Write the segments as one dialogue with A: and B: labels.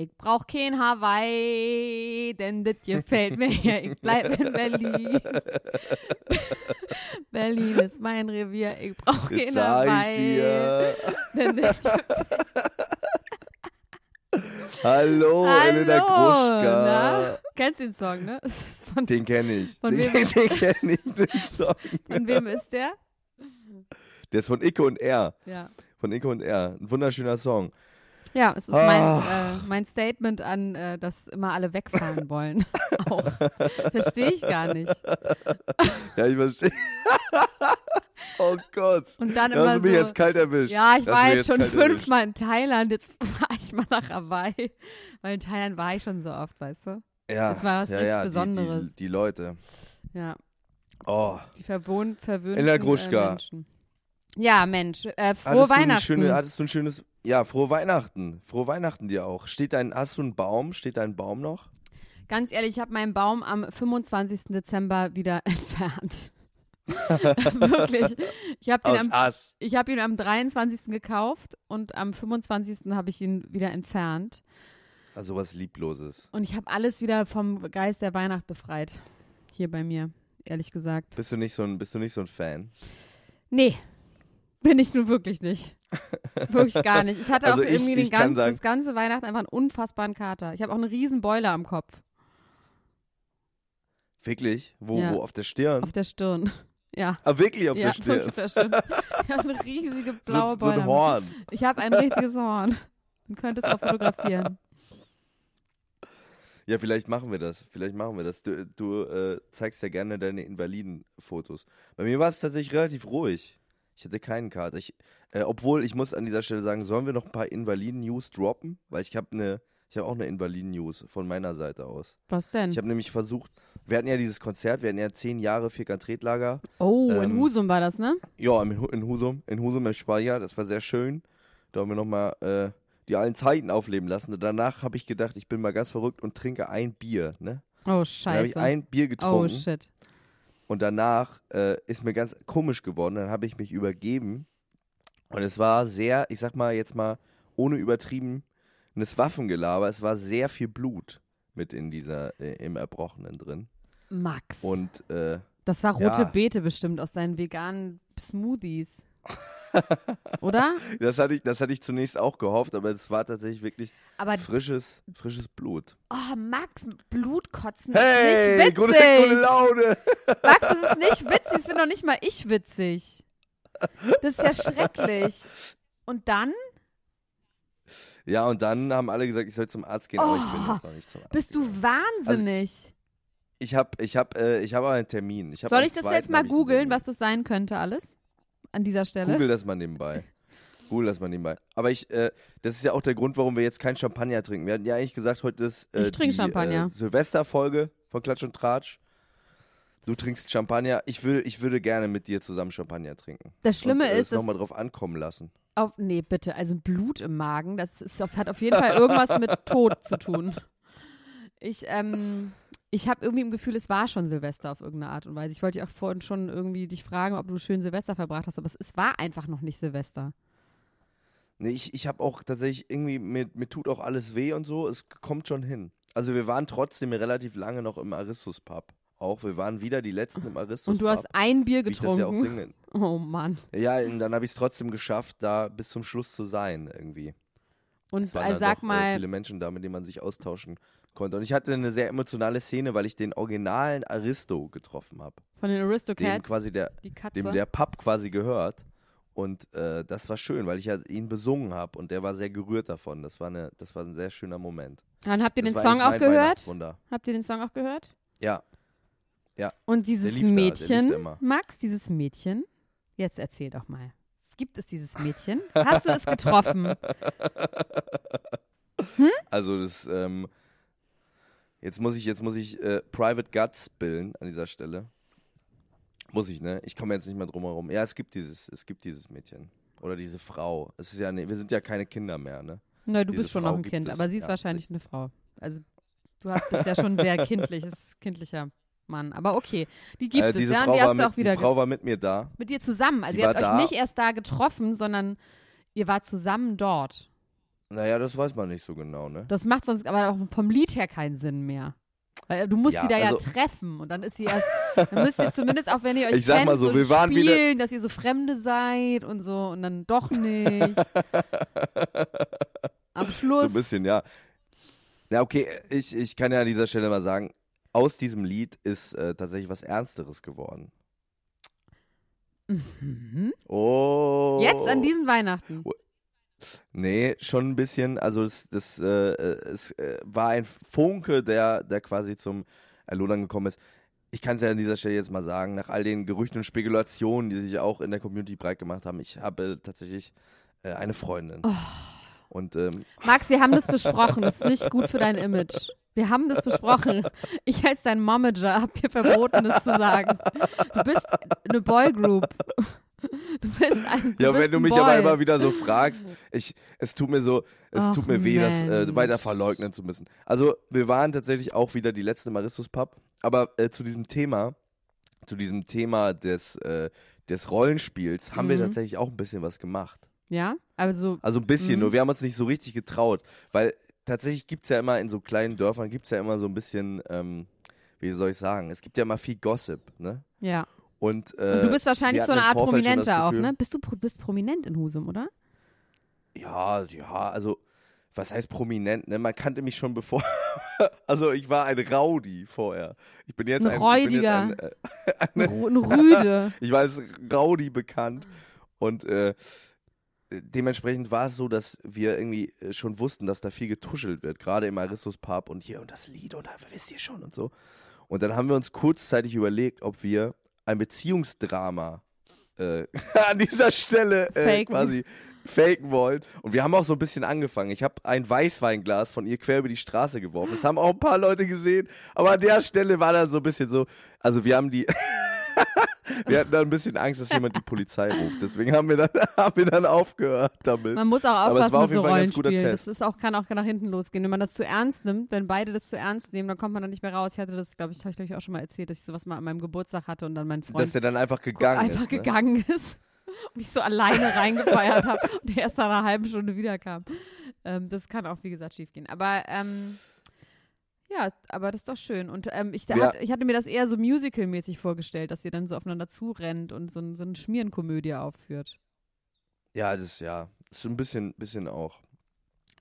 A: Ich brauch kein Hawaii, denn das gefällt mir hier. Ich bleib in Berlin. Berlin ist mein Revier. Ich brauch kein Hawaii. Denn das
B: Hallo, Elena Gruschka.
A: na? Kennst du den Song, ne? Von,
B: Den kenne ich.
A: Von
B: den
A: wem-
B: den kenne ich, den Song.
A: von wem ist der?
B: Der ist von Icke und R.
A: Ja.
B: Von Icke und R. Ein wunderschöner Song.
A: Ja, es ist mein,
B: Ah.
A: äh, mein Statement an, äh, dass immer alle wegfahren wollen. Auch. Verstehe ich gar nicht.
B: Ja, ich verstehe. oh Gott.
A: Und dann
B: Da
A: immer
B: hast du mich
A: so,
B: jetzt kalt erwischt.
A: Ja, ich
B: Da hast du
A: war jetzt schon fünfmal in Thailand, jetzt fahre ich mal nach Hawaii. Weil in Thailand war ich schon so oft, weißt du?
B: Ja,
A: Das war was
B: ja,
A: richtig
B: ja,
A: Besonderes.
B: Die, die, die Leute.
A: Ja,
B: Oh.
A: die verwöhnten
B: Elena
A: äh,
B: Gruschka.
A: Menschen. Ja, Mensch, äh, frohe
B: Hattest du,
A: Weihnachten.
B: schöne, hattest du ein schönes. Ja, frohe Weihnachten. Frohe Weihnachten dir auch. Steht dein, hast du einen Baum? Steht dein Baum noch?
A: Ganz ehrlich, ich habe meinen Baum am 25. Dezember wieder entfernt. Wirklich. Ich habe ihn, am- ich hab ihn am 23. gekauft und am 25. habe ich ihn wieder entfernt.
B: Also was Liebloses.
A: Und ich habe alles wieder vom Geist der Weihnacht befreit. Hier bei mir, ehrlich gesagt.
B: Bist du nicht so ein, bist du nicht so ein Fan?
A: Nee, bin ich nun wirklich nicht. Wirklich gar nicht. Ich hatte
B: Also
A: auch
B: ich-
A: irgendwie
B: ich
A: ganzen, das ganze Weihnachten einfach einen unfassbaren Kater. Ich habe auch einen riesen Boiler am Kopf,
B: Wirklich? Wo,
A: Ja.
B: wo auf der Stirn?
A: auf der Stirn. Ja.
B: ah, wirklich auf
A: ja,
B: der Stirn?
A: auf der Stirn. Ich habe eine riesige blaue
B: so, so
A: Boiler.
B: ein Horn.
A: Ich habe ein richtiges Horn. Man könnte es auch fotografieren.
B: Ja, vielleicht machen wir das. Vielleicht machen wir das. Du, du äh, zeigst ja gerne deine Invalidenfotos. Bei mir war es tatsächlich relativ ruhig. Ich hatte keinen Kater. Ich, äh, obwohl, ich muss an dieser Stelle sagen, sollen wir noch ein paar Invaliden-News droppen? Weil ich habe eine, ich habe auch eine Invaliden-News von meiner Seite aus.
A: Was denn?
B: Ich habe nämlich versucht, wir hatten ja dieses Konzert, wir hatten ja zehn Jahre Vierkant-Tretlager.
A: oh, in
B: ähm,
A: Husum war das, ne?
B: Ja, in, in Husum, in Husum im Speicher, das war sehr schön. Da haben wir nochmal äh, die alten Zeiten aufleben lassen. Und danach habe ich gedacht, ich bin mal ganz verrückt und trinke ein Bier, ne?
A: Oh,
B: Dann habe
A: scheiße.
B: ich ein Bier
A: oh,
B: getrunken
A: shit.
B: Und danach äh, ist mir ganz komisch geworden. Dann habe ich mich übergeben und es war sehr, ich sag mal jetzt mal ohne übertrieben, ein Waffengelaber. Es war sehr viel Blut mit in dieser, äh, im Erbrochenen drin.
A: Max.
B: Und äh,
A: das war rote
B: ja.
A: Beete bestimmt aus seinen veganen Smoothies. Oder?
B: das hatte ich, das hatte ich zunächst auch gehofft, aber es war tatsächlich wirklich
A: Aber
B: frisches, frisches Blut.
A: oh, Max, Blutkotzen
B: Hey,
A: ist nicht
B: gute,
A: witzig.
B: gute Laune.
A: Max, das ist nicht witzig. Das bin doch nicht mal ich witzig. Das ist ja schrecklich. Und dann
B: Ja, und dann haben alle gesagt, ich soll zum Arzt gehen, aber ich bin
A: Oh,
B: jetzt noch nicht zum Arzt.
A: bist du
B: gegangen.
A: wahnsinnig.
B: Ich habe ich hab, äh, ich hab einen Termin. Ich hab
A: Soll ich das jetzt mal googeln, was das sein könnte alles? An dieser Stelle?
B: Google das mal nebenbei. Google das mal nebenbei. Aber ich, äh, das ist ja auch der Grund, warum wir jetzt kein Champagner trinken. Wir hatten ja eigentlich gesagt, heute ist äh,
A: Ich trinke
B: die
A: Champagner.
B: Äh, Silvesterfolge von Klatsch und Tratsch. Du trinkst Champagner. Ich, will, ich würde gerne mit dir zusammen Champagner trinken.
A: Das Schlimme
B: und, äh,
A: ist,
B: nochmal drauf ankommen lassen.
A: auf, nee, bitte, also Blut im Magen, das ist, auf- hat auf jeden Fall irgendwas mit Tod zu tun. Ich, ähm, ich habe irgendwie im Gefühl, es war schon Silvester auf irgendeine Art und Weise. Ich wollte dich auch vorhin schon irgendwie dich fragen, ob du schön Silvester verbracht hast, aber es, es war einfach noch nicht Silvester.
B: Nee, ich, ich habe auch tatsächlich irgendwie, mir, mir tut auch alles weh und so. Es kommt schon hin. Also wir waren trotzdem relativ lange noch im Aristus Pub auch. Wir waren wieder die Letzten im Aristos.
A: Und du hast ein Bier
B: wie ich das ja auch
A: getrunken.
B: singe.
A: Oh Mann.
B: Ja, und dann habe ich es trotzdem geschafft, da bis zum Schluss zu sein irgendwie.
A: Und
B: Es waren da
A: sag
B: doch, Äh,
A: mal,
B: viele Menschen da, mit denen man sich austauschen konnte. Und ich hatte eine sehr emotionale Szene, weil ich den originalen Aristo getroffen habe.
A: von den
B: Dem
A: Aristocats,
B: quasi der,
A: die Katze.
B: dem der Pub quasi gehört. Und äh, das war schön, weil ich ja ihn besungen habe und der war sehr gerührt davon. Das war, eine, das war ein sehr schöner Moment.
A: Dann habt ihr
B: das
A: den Song auch gehört? Habt ihr den Song auch gehört?
B: Ja,
A: Und dieses Mädchen,
B: da.
A: Max, dieses Mädchen, jetzt erzähl doch mal. Gibt es dieses Mädchen? Hast du es getroffen?
B: also das, ähm, jetzt muss ich, jetzt muss ich äh, Private Guts bilden an dieser Stelle. Muss ich, ne? Ich komme jetzt nicht mehr drum herum. Ja, es gibt dieses, es gibt dieses Mädchen. Oder diese Frau. Es ist ja, ne, wir sind ja keine Kinder mehr, ne?
A: Na, du
B: Diese
A: bist schon
B: Frau
A: noch ein Kind,
B: es,
A: aber sie ist
B: ja.
A: wahrscheinlich eine Frau. Also du hast, bist ja schon sehr kindliches, kindlicher Mann. Aber okay, die gibt
B: äh,
A: es, ja,
B: Frau
A: und die hast du
B: mit,
A: auch wieder
B: die Frau war mit mir da.
A: mit dir zusammen. Also
B: die
A: ihr habt euch
B: da.
A: nicht erst da getroffen, sondern ihr wart zusammen dort.
B: Naja, das weiß man nicht so genau, ne?
A: Das macht sonst aber auch vom Lied her keinen Sinn mehr. Weil du musst
B: Ja,
A: sie da ja
B: also-
A: treffen und dann ist sie erst, dann müsst ihr zumindest auch, wenn ihr euch
B: Ich
A: kennt,
B: mal so,
A: so
B: wir waren wieder-
A: spielen, dass ihr so Fremde seid und so und dann doch nicht. Am Schluss.
B: So ein bisschen, ja. Ja, okay, ich, ich kann ja an dieser Stelle mal sagen, aus diesem Lied ist äh, tatsächlich was Ernsteres geworden.
A: Mhm.
B: Oh.
A: Jetzt an diesen Weihnachten.
B: Nee, schon ein bisschen. Also es, das, äh, äh, es äh, war ein Funke, der, der quasi zum Erlodern gekommen ist. Ich kann es ja an dieser Stelle jetzt mal sagen, nach all den Gerüchten und Spekulationen, die sich auch in der Community breit gemacht haben, ich habe tatsächlich äh, eine Freundin.
A: Oh.
B: Und ähm,
A: Max, wir haben das besprochen. Das ist nicht gut für dein Image. Wir haben das besprochen. Ich als dein Momager habe dir verboten, das zu sagen. Du bist eine Boygroup. Du bist ein du
B: ja,
A: bist
B: wenn du mich
A: Boy.
B: aber immer wieder so fragst, ich, es tut mir so, es
A: Ach,
B: tut mir weh, das äh,
A: Mensch.
B: weiter verleugnen zu müssen. Also, wir waren tatsächlich auch wieder die letzte Maristus Pub, aber äh, zu diesem Thema, zu diesem Thema des, äh, des Rollenspiels haben wir
A: Mhm.
B: tatsächlich auch ein bisschen was gemacht.
A: Ja, also
B: Also ein bisschen,
A: Mhm.
B: nur wir haben uns nicht so richtig getraut, weil tatsächlich gibt es ja immer in so kleinen Dörfern, gibt es ja immer so ein bisschen, ähm, wie soll ich sagen, es gibt ja immer viel Gossip, ne?
A: ja.
B: Und, äh,
A: Und du bist wahrscheinlich so eine Art
B: Vorfeld
A: Prominenter auch, ne? Bist du bist prominent in Husum, oder?
B: Ja, ja, also, was heißt prominent, ne? Man kannte mich schon bevor. also, ich war ein Rowdy vorher. Ich bin jetzt
A: Ein
B: ein. Bin jetzt
A: Räudiger.
B: ein, äh,
A: Ein, Ru- ein Rüde.
B: ich war als Rowdy bekannt. Und äh, dementsprechend war es so, dass wir irgendwie äh, schon wussten, dass da viel getuschelt wird, gerade im Aristus Pub und hier und das Lied und da wisst ihr schon und so. Und dann haben wir uns kurzzeitig überlegt, ob wir ein Beziehungsdrama äh, an dieser Stelle äh, quasi faken wollen. Und wir haben auch so ein bisschen angefangen. Ich habe ein Weißweinglas von ihr quer über die Straße geworfen. Das haben auch ein paar Leute gesehen. Aber an der Stelle war dann so ein bisschen so, also wir haben die, wir hatten dann ein bisschen Angst, dass jemand die Polizei ruft. Deswegen haben wir dann, haben wir dann aufgehört damit.
A: Man muss auch aufpassen mit
B: auf
A: so Rollenspielen. Das ist auch, kann auch nach hinten losgehen. Wenn man das zu ernst nimmt, wenn beide das zu ernst nehmen, dann kommt man dann nicht mehr raus. Ich hatte das, glaube ich, habe ich ich auch schon mal erzählt, dass ich sowas mal an meinem Geburtstag hatte und dann mein Freund
B: dass der dann einfach gegangen
A: einfach
B: ist. Ne?
A: gegangen ist und ich so alleine reingefeiert habe und erst nach einer halben Stunde wiederkam. Ähm, das kann auch, wie gesagt, schiefgehen. Aber ähm, ja, aber das ist doch schön. Und ähm, ich,
B: Ja.
A: hat, ich hatte mir das eher so musical-mäßig vorgestellt, dass ihr dann so aufeinander zurennt und so, ein- so eine Schmierenkomödie aufführt.
B: Ja, das ja, ist ein bisschen, bisschen auch.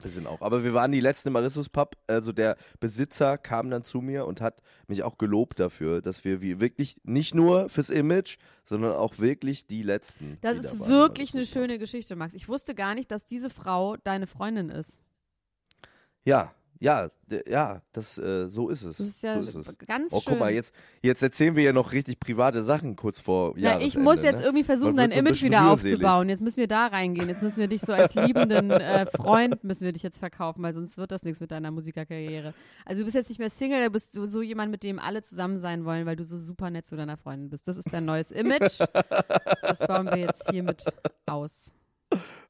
B: Bisschen auch. Aber wir waren die letzten im Aristus Pub. Also der Besitzer kam dann zu mir und hat mich auch gelobt dafür, dass wir wie wirklich nicht nur fürs Image, sondern auch wirklich die letzten.
A: Das
B: die da
A: ist
B: im
A: wirklich eine schöne Geschichte, Max. Ich wusste gar nicht, dass diese Frau deine Freundin ist.
B: Ja, ja, ja, das äh, so ist es.
A: Das ist ja
B: so ist es.
A: ganz
B: Oh,
A: schön.
B: guck mal, jetzt, jetzt erzählen wir ja noch richtig private Sachen kurz vor
A: Na, ich muss jetzt
B: ne?
A: irgendwie versuchen, dein
B: wird so
A: Image wieder
B: rührselig.
A: aufzubauen. Jetzt müssen wir da reingehen. Jetzt müssen wir dich so als liebenden äh, Freund müssen wir dich jetzt verkaufen, weil sonst wird das nichts mit deiner Musikerkarriere. Also du bist jetzt nicht mehr Single, du bist du so jemand, mit dem alle zusammen sein wollen, weil du so super nett zu deiner Freundin bist. Das ist dein neues Image. Das bauen wir jetzt hiermit aus.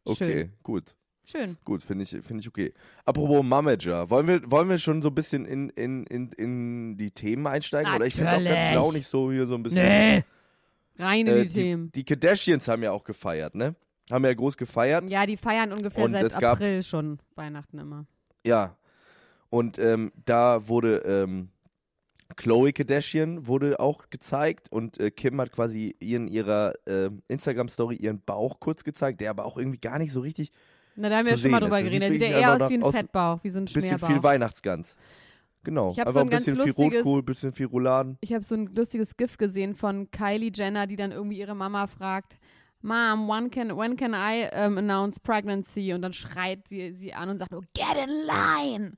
B: Okay,
A: Schön.
B: gut.
A: Schön.
B: Gut, finde ich, finde ich okay. Apropos Mamager, wollen wir, wollen wir schon so ein bisschen in, in, in, in die Themen einsteigen? Oder ich finde es auch ganz
A: Natürlich.
B: launig so hier so ein bisschen.
A: Nee. Rein in
B: Äh,
A: die,
B: die,
A: Themen.
B: die Kardashians haben ja auch gefeiert, ne? Haben ja groß gefeiert.
A: Ja, die feiern ungefähr
B: Und
A: seit April schon Weihnachten immer.
B: Ja. Und ähm, da wurde ähm, Chloe Kardashian wurde auch gezeigt und äh, Kim hat quasi in ihrer äh, Instagram-Story ihren Bauch kurz gezeigt, der aber auch irgendwie gar nicht so richtig
A: Na, da haben wir ja schon mal drüber geredet.
B: sieht
A: Der eher aus wie ein
B: aus-
A: Fettbauch, wie so ein
B: bisschen
A: Schmerbauch.
B: viel Weihnachtsgans. Genau,
A: Ich
B: einfach
A: so ein
B: ein bisschen viel Rotkohl, bisschen viel Rouladen.
A: Ich habe so ein lustiges GIF gesehen von Kylie Jenner, die dann irgendwie ihre Mama fragt, Mom, when can, when can I um, announce pregnancy? Und dann schreit sie sie an und sagt, oh, get in line!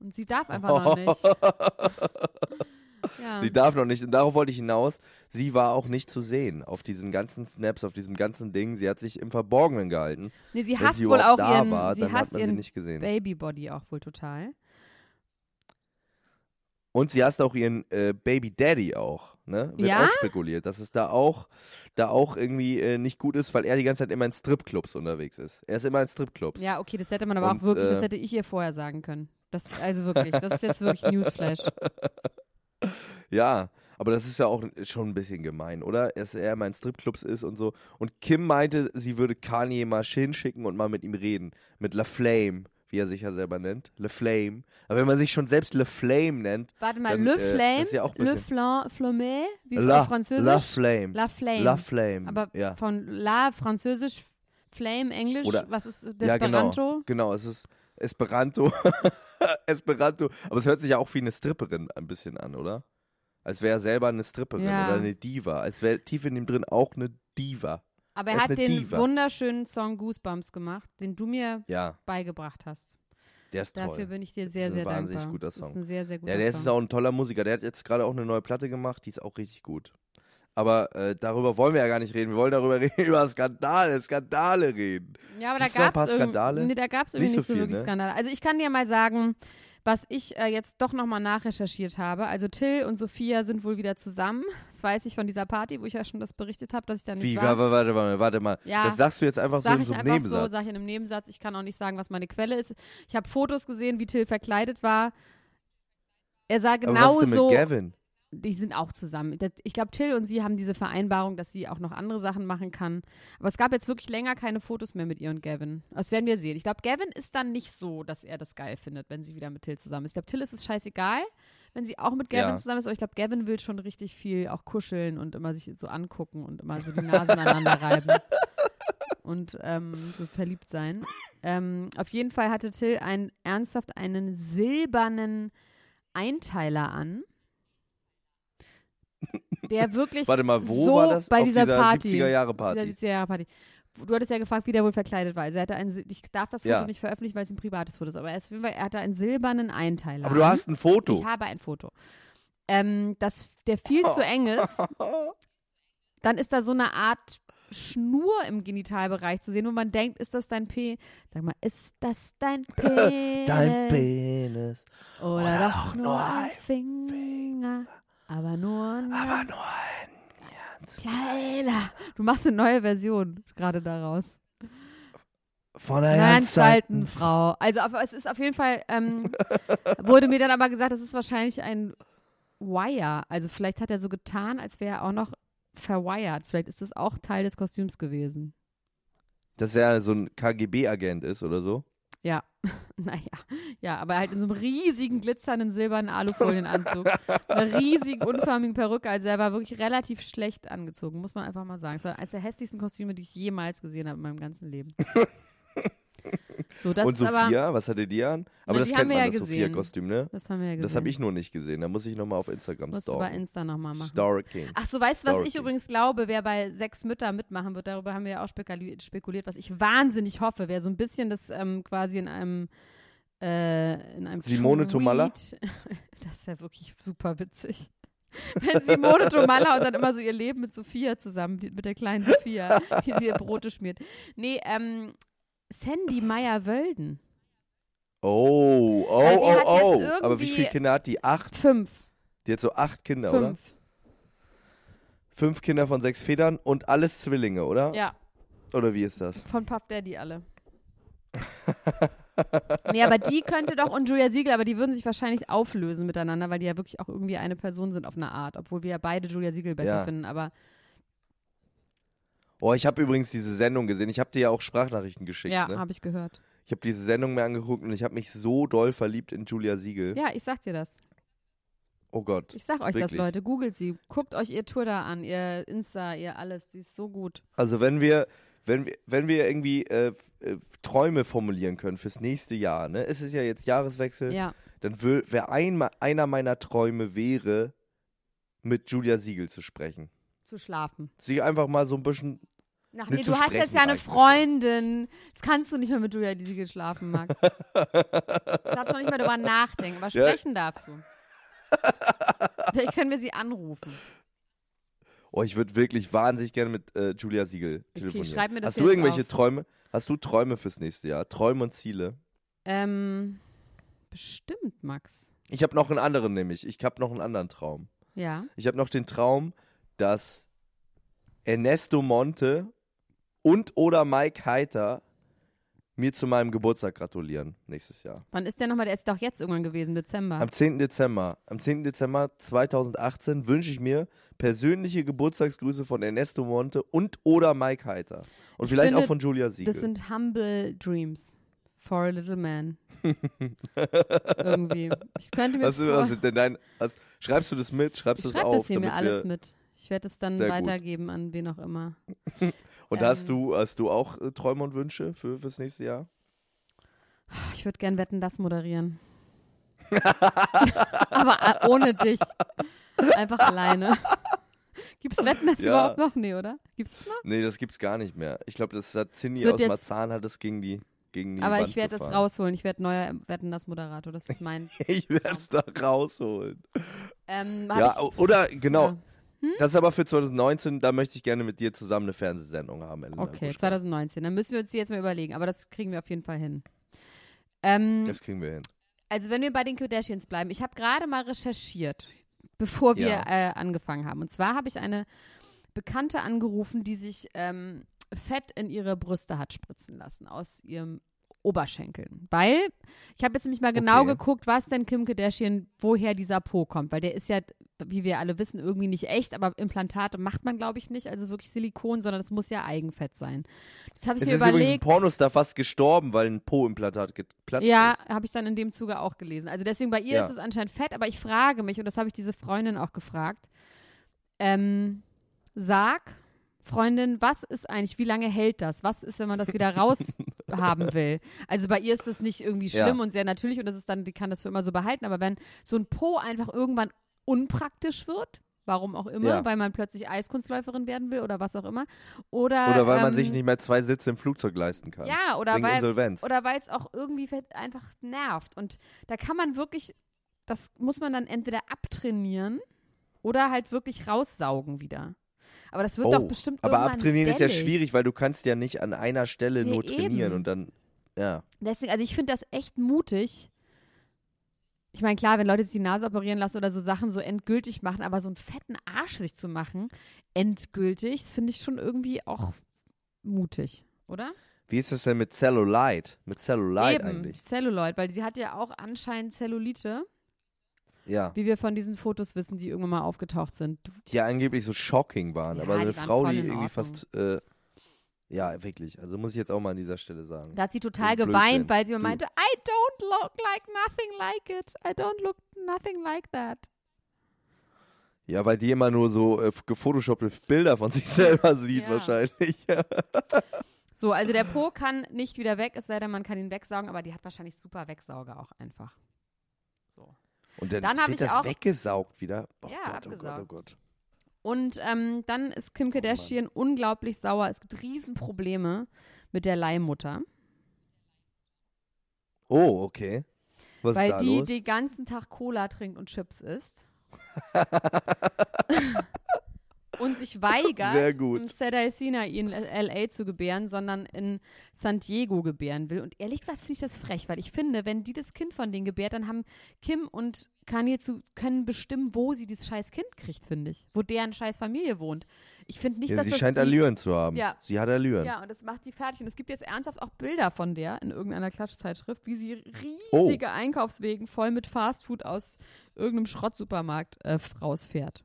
A: Und sie darf einfach noch nicht. ja.
B: Sie darf noch nicht, und darauf wollte ich hinaus. Sie war auch nicht zu sehen auf diesen ganzen Snaps, auf diesem ganzen Ding. Sie hat sich im Verborgenen gehalten.
A: Nee, sie hasst
B: sie
A: wohl auch
B: da
A: ihren,
B: war,
A: sie hasst ihren
B: nicht gesehen.
A: Babybody auch wohl total.
B: Und sie hasst auch ihren äh, Baby Daddy auch, ne? Wird
A: Ja?
B: auch spekuliert, dass es da auch, da auch irgendwie äh, nicht gut ist, weil er die ganze Zeit immer in Stripclubs unterwegs ist. Er ist immer in Stripclubs.
A: Ja, okay, das hätte man aber
B: Und,
A: auch wirklich, das
B: äh,
A: hätte ich ihr vorher sagen können. Das, also wirklich, das ist jetzt wirklich Newsflash.
B: Ja, aber das ist ja auch schon ein bisschen gemein, oder? Dass er immer in Stripclubs ist und so. Und Kim meinte, sie würde Kanye mal hinschicken und mal mit ihm reden. Mit La Flame, wie er sich ja selber nennt. Le Flame. Aber wenn man sich schon selbst Le Flame nennt,
A: Warte mal,
B: Dann,
A: Le
B: äh,
A: Flame,
B: das ist ja auch
A: Le Flan, Flamme, wie
B: La,
A: Französisch?
B: La Flame.
A: La Flame.
B: La Flame.
A: Aber
B: ja.
A: von La, Französisch, Flame, Englisch,
B: Oder-
A: was ist
B: Ja,
A: Desperanto?
B: genau. Genau, es ist Esperanto. Esperanto. Aber es hört sich ja auch wie eine Stripperin ein bisschen an, oder? Als wäre er selber eine Stripperin
A: Ja.
B: oder eine Diva. Als wäre tief in ihm drin auch eine Diva.
A: Aber
B: Er
A: er hat den
B: Diva.
A: wunderschönen Song Goosebumps gemacht, den du mir
B: Ja,
A: beigebracht hast.
B: der ist
A: Dafür
B: toll.
A: bin ich dir sehr,
B: ist ein
A: sehr
B: wahnsinnig
A: dankbar.
B: guter
A: Das ist ein sehr, sehr guter
B: Ja, der
A: Song.
B: ist auch ein toller Musiker. Der hat jetzt gerade auch eine neue Platte gemacht, die ist auch richtig gut. Aber äh, darüber wollen wir ja gar nicht reden. Wir wollen darüber reden, über Skandale, Skandale reden.
A: Ja, aber da
B: Gibt's da ein
A: gab
B: paar
A: es
B: Skandale?
A: Nee, da gab es irgendwie
B: Nicht
A: nicht
B: so viel,
A: wirklich
B: ne?
A: Skandale. Also ich kann dir mal sagen, was ich äh, jetzt doch nochmal nachrecherchiert habe. Also Till und Sophia sind wohl wieder zusammen. Das weiß ich von dieser Party, wo ich ja schon das berichtet habe, dass ich da nicht
B: Wie,
A: war.
B: warte, warte, warte, warte mal.
A: Ja.
B: Das sagst du jetzt einfach so in
A: ich
B: so einem
A: einfach so,
B: Nebensatz.
A: sag ich in einem Nebensatz. Ich kann auch nicht sagen, was meine Quelle ist. Ich habe Fotos gesehen, wie Till verkleidet war. Er sah
B: Aber was
A: genau
B: ist denn mit
A: so.
B: Gavin?
A: Die sind auch zusammen. Ich glaube, Till und sie haben diese Vereinbarung, dass sie auch noch andere Sachen machen kann. Aber es gab jetzt wirklich länger keine Fotos mehr mit ihr und Gavin. Das werden wir sehen. Ich glaube, Gavin ist dann nicht so, dass er das geil findet, wenn sie wieder mit Till zusammen ist. Ich glaube, Till ist es scheißegal, wenn sie auch mit Gavin
B: Ja.
A: zusammen ist. Aber ich glaube, Gavin will schon richtig viel auch kuscheln und immer sich so angucken und immer so die Nasen aneinander reiben. Und ähm, so verliebt sein. Ähm, auf jeden Fall hatte Till einen, ernsthaft einen silbernen Einteiler an. Der wirklich
B: Warte mal, wo
A: so
B: war das?
A: bei
B: Auf
A: dieser,
B: dieser
A: Party.
B: 70er-Jahre-Party.
A: Dieser 70er-Jahre-Party. Du hattest ja gefragt, wie der wohl verkleidet war. Also er hatte einen, ich darf das Foto
B: Ja.
A: nicht veröffentlichen, weil es ein privates Foto ist, aber er, ist, er hatte einen silbernen Einteiler.
B: Aber du hast ein Foto.
A: Ich habe ein Foto. Ähm, das, der viel zu eng ist. Dann ist da so eine Art Schnur im Genitalbereich zu sehen, wo man denkt, ist das dein P? Sag mal, ist das dein P?
B: Dein Penis.
A: Oder,
B: Oder
A: doch
B: auch
A: nur ein
B: ein
A: Finger. Aber nur ein
B: Aber
A: ganz
B: nur ein ganz
A: kleiner. Du machst eine neue Version gerade daraus.
B: von der
A: Einer
B: ganz
A: alten Frau. Also auf, es ist auf jeden Fall, ähm, wurde mir dann aber gesagt, das ist wahrscheinlich ein Wire. Also vielleicht hat er so getan, als wäre er auch noch verwired. Vielleicht ist das auch Teil des Kostüms gewesen.
B: Dass er so ein KGB-Agent ist oder so.
A: Ja, naja. Ja, aber halt in so einem riesigen, glitzernden, silbernen Alufolienanzug. einer riesigen, unförmigen Perücke. Also er war wirklich relativ schlecht angezogen, muss man einfach mal sagen. Es war eines der hässlichsten Kostüme, die ich jemals gesehen habe in meinem ganzen Leben. So, das
B: Und
A: ist aber,
B: Sophia, was hatte die an? Aber
A: Na,
B: das kennt man,
A: ja
B: das. Sophia-Kostüm, ne?
A: das haben wir ja gesehen.
B: Das habe ich nur nicht gesehen. Da muss ich nochmal auf Instagram
A: Musst du bei
B: stalken.
A: Insta nochmal machen.
B: Stalking.
A: Ach so, weißt du, was ich übrigens glaube, wer bei Sechs Mütter mitmachen wird, darüber haben wir ja auch spekuli- spekuliert, was ich wahnsinnig hoffe, wer so ein bisschen das ähm, quasi in einem äh, in einem
B: Simone
A: Tweet-
B: Tomalla?
A: Das wäre wirklich super witzig. Wenn Simone Tomalla und dann immer so ihr Leben mit Sophia zusammen, die- mit der kleinen Sophia, wie sie ihr Brote schmiert. Nee, ähm, Sandy Meyer-Wölden.
B: Oh, oh,
A: die
B: oh, oh. Aber wie viele Kinder hat die? Acht?
A: Fünf.
B: Die hat so acht Kinder, oder?
A: Fünf.
B: Fünf Kinder von sechs Federn und alles Zwillinge, oder?
A: Ja.
B: Oder wie ist das?
A: Von Puff Daddy alle. nee, aber die könnte doch und Julia Siegel, aber die würden sich wahrscheinlich auflösen miteinander, weil die ja wirklich auch irgendwie eine Person sind auf eine Art, obwohl wir ja beide Julia Siegel besser
B: Ja.
A: finden. Aber
B: Oh, ich habe übrigens diese Sendung gesehen. Ich habe dir ja auch Sprachnachrichten geschickt.
A: ja,
B: ne?
A: habe ich gehört.
B: Ich habe diese Sendung mir angeguckt und ich habe mich so doll verliebt in Julia Siegel.
A: Ja, ich sag dir das.
B: Oh Gott.
A: Ich sag euch das,
B: Wirklich?
A: Leute. Googelt sie. Guckt euch ihr Tour da an, ihr Insta, ihr alles. Sie ist so gut.
B: Also wenn wir, wenn wir, wenn wir irgendwie äh, äh, Träume formulieren können fürs nächste Jahr, ne? Es ist ja jetzt Jahreswechsel,
A: Ja.
B: dann wäre ein, einer meiner Träume wäre, mit Julia Siegel zu sprechen.
A: Zu schlafen.
B: Sie einfach mal so ein bisschen.
A: Ach nee, du hast jetzt ja eine. Freundin. Das kannst du nicht mehr mit Julia Siegel schlafen, Max. Du darfst noch nicht mehr drüber nachdenken, aber
B: Ja.
A: sprechen darfst du. Vielleicht können wir sie anrufen.
B: Oh, ich würde wirklich wahnsinnig gerne mit äh, Julia Siegel telefonieren.
A: schreib mir das
B: Hast du irgendwelche
A: auf.
B: Träume? Hast du Träume fürs nächste Jahr? Träume und Ziele?
A: Ähm, bestimmt, Max.
B: Ich habe noch einen anderen nämlich. Ich habe noch einen anderen Traum.
A: Ja.
B: Ich habe noch den Traum, dass Ernesto Monte und oder Mike Heiter mir zu meinem Geburtstag gratulieren nächstes Jahr.
A: Wann ist der nochmal? Der ist doch jetzt irgendwann gewesen, Dezember.
B: Am 10. Dezember. Am 10. Dezember 2018 wünsche ich mir persönliche Geburtstagsgrüße von Ernesto Monte und oder Mike Heiter. Und
A: Ich
B: vielleicht
A: finde,
B: auch von Julia Siegel.
A: Das sind humble dreams for a little man. Irgendwie. Ich könnte mir
B: was, was denn dein, was, schreibst du das mit? Schreibst du
A: ich
B: das
A: schreib
B: auf?
A: das hier mir alles mit. Ich werde es dann
B: Sehr gut.
A: weitergeben an wen auch immer.
B: Und
A: ähm,
B: hast du, hast du auch äh, Träume und Wünsche für fürs nächste Jahr?
A: Ich würde gern Wetten, das moderieren. Aber äh, ohne dich. Einfach alleine. Gibt es Wetten, das
B: Ja.
A: überhaupt noch? Nee, oder? Gibt es noch?
B: Nee, das gibt's gar nicht mehr. Ich glaube, das hat
A: wird
B: aus Marzahn hat es gegen die gegen die
A: Aber
B: Wand
A: ich werde es rausholen. Ich werde neuer Wetten, das Moderator. Das ist mein.
B: Ich werde es da rausholen.
A: Ähm,
B: Ja,
A: ich,
B: oder genau.
A: Ja.
B: Das ist aber für 2019, da möchte ich gerne mit dir zusammen eine Fernsehsendung haben. Elena
A: Okay,
B: Gruschka.
A: 2019. Dann müssen wir uns die jetzt mal überlegen. Aber das kriegen wir auf jeden Fall hin. Ähm,
B: Das kriegen wir hin.
A: Also wenn wir bei den Kardashians bleiben, ich habe gerade mal recherchiert, bevor wir
B: Ja.
A: äh, angefangen haben. Und zwar habe ich eine Bekannte angerufen, die sich ähm, Fett in ihre Brüste hat spritzen lassen aus ihrem Oberschenkeln. Weil, ich habe jetzt nämlich mal genau
B: Okay.
A: geguckt, was denn Kim Kardashian, woher dieser Po kommt. Weil der ist ja, wie wir alle wissen, irgendwie nicht echt, aber Implantate macht man, glaube ich, nicht, also wirklich Silikon, sondern es muss ja Eigenfett sein. Das habe ich
B: Es
A: mir
B: ist übrigens ein
A: überlegt.
B: Pornostar fast gestorben, weil ein Po-Implantat geplatzt
A: Ja,
B: ist.
A: habe ich dann in dem Zuge auch gelesen. Also deswegen bei ihr
B: Ja.
A: ist es anscheinend fett, aber ich frage mich, und das habe ich diese Freundin auch gefragt, ähm, sag, Freundin, was ist eigentlich, wie lange hält das? Was ist, wenn man das wieder raushaben will? Also bei ihr ist das nicht irgendwie schlimm
B: Ja.
A: und sehr natürlich und das ist dann, die kann das für immer so behalten, aber wenn so ein Po einfach irgendwann unpraktisch wird, warum auch immer,
B: Ja.
A: weil man plötzlich Eiskunstläuferin werden will oder was auch immer, oder
B: Oder weil man
A: ähm,
B: sich nicht mehr zwei Sitze im Flugzeug leisten kann.
A: ja, oder
B: Wegen
A: weil,
B: Insolvenz.
A: oder weil es auch irgendwie einfach nervt. Und da kann man wirklich, das muss man dann entweder abtrainieren oder halt wirklich raussaugen wieder. Aber das wird
B: oh,
A: doch bestimmt
B: aber abtrainieren ist ja schwierig, weil du kannst ja nicht an einer Stelle
A: Nee,
B: nur trainieren
A: eben.
B: und dann, ja.
A: Deswegen, also ich finde das echt mutig. Ich meine, klar, wenn Leute sich die Nase operieren lassen oder so Sachen so endgültig machen, aber so einen fetten Arsch sich zu machen, endgültig, das finde ich schon irgendwie auch mutig, oder?
B: Wie ist das denn mit Cellulite? Mit Cellulite
A: Eben,
B: eigentlich?
A: Celluloid, weil sie hat ja auch anscheinend Zellulite.
B: Ja.
A: Wie wir von diesen Fotos wissen, die irgendwann mal aufgetaucht sind.
B: Die ja angeblich so shocking waren.
A: Ja,
B: aber eine Frau, die irgendwie
A: Ordnung.
B: fast, äh, ja, wirklich. Also muss ich jetzt auch mal an dieser Stelle sagen.
A: Da hat sie total
B: So ein
A: geweint, weil sie mir meinte, I don't look like nothing like it. I don't look nothing like that.
B: Ja, weil die immer nur so äh, gefotoshoppte Bilder von sich selber sieht
A: Ja.
B: wahrscheinlich.
A: So, also der Po kann nicht wieder weg, es sei denn, man kann ihn wegsaugen, aber die hat wahrscheinlich super Wegsauger auch einfach.
B: Und dann,
A: Dann
B: wird
A: ich
B: das
A: auch-
B: weggesaugt wieder. Oh
A: Ja,
B: Gott, oh Gott, oh Gott.
A: Und ähm, dann ist Kim Kardashian unglaublich sauer. Es gibt Riesenprobleme mit der Leihmutter,
B: Oh, okay. Was
A: weil
B: ist da
A: die
B: los?
A: den ganzen Tag Cola trinkt und Chips isst. und sich weigert,
B: Sehr gut.
A: im Sadai Sinai in L.A. zu gebären, sondern in San Diego gebären will. Und ehrlich gesagt finde ich das frech, weil ich finde, wenn die das Kind von denen gebärt, dann haben Kim und Kanye zu, können bestimmen, wo sie dieses scheiß Kind kriegt, finde ich. Wo deren scheiß Familie wohnt. Ich finde nicht,
B: ja,
A: dass
B: sie
A: das
B: scheint
A: die,
B: Allüren zu haben.
A: Ja.
B: Sie hat Allüren.
A: Ja, und das macht die fertig. Und es gibt jetzt ernsthaft auch Bilder von der in irgendeiner Klatschzeitschrift, wie sie
B: Oh.
A: riesige Einkaufswegen voll mit Fastfood aus irgendeinem Schrottsupermarkt äh, rausfährt.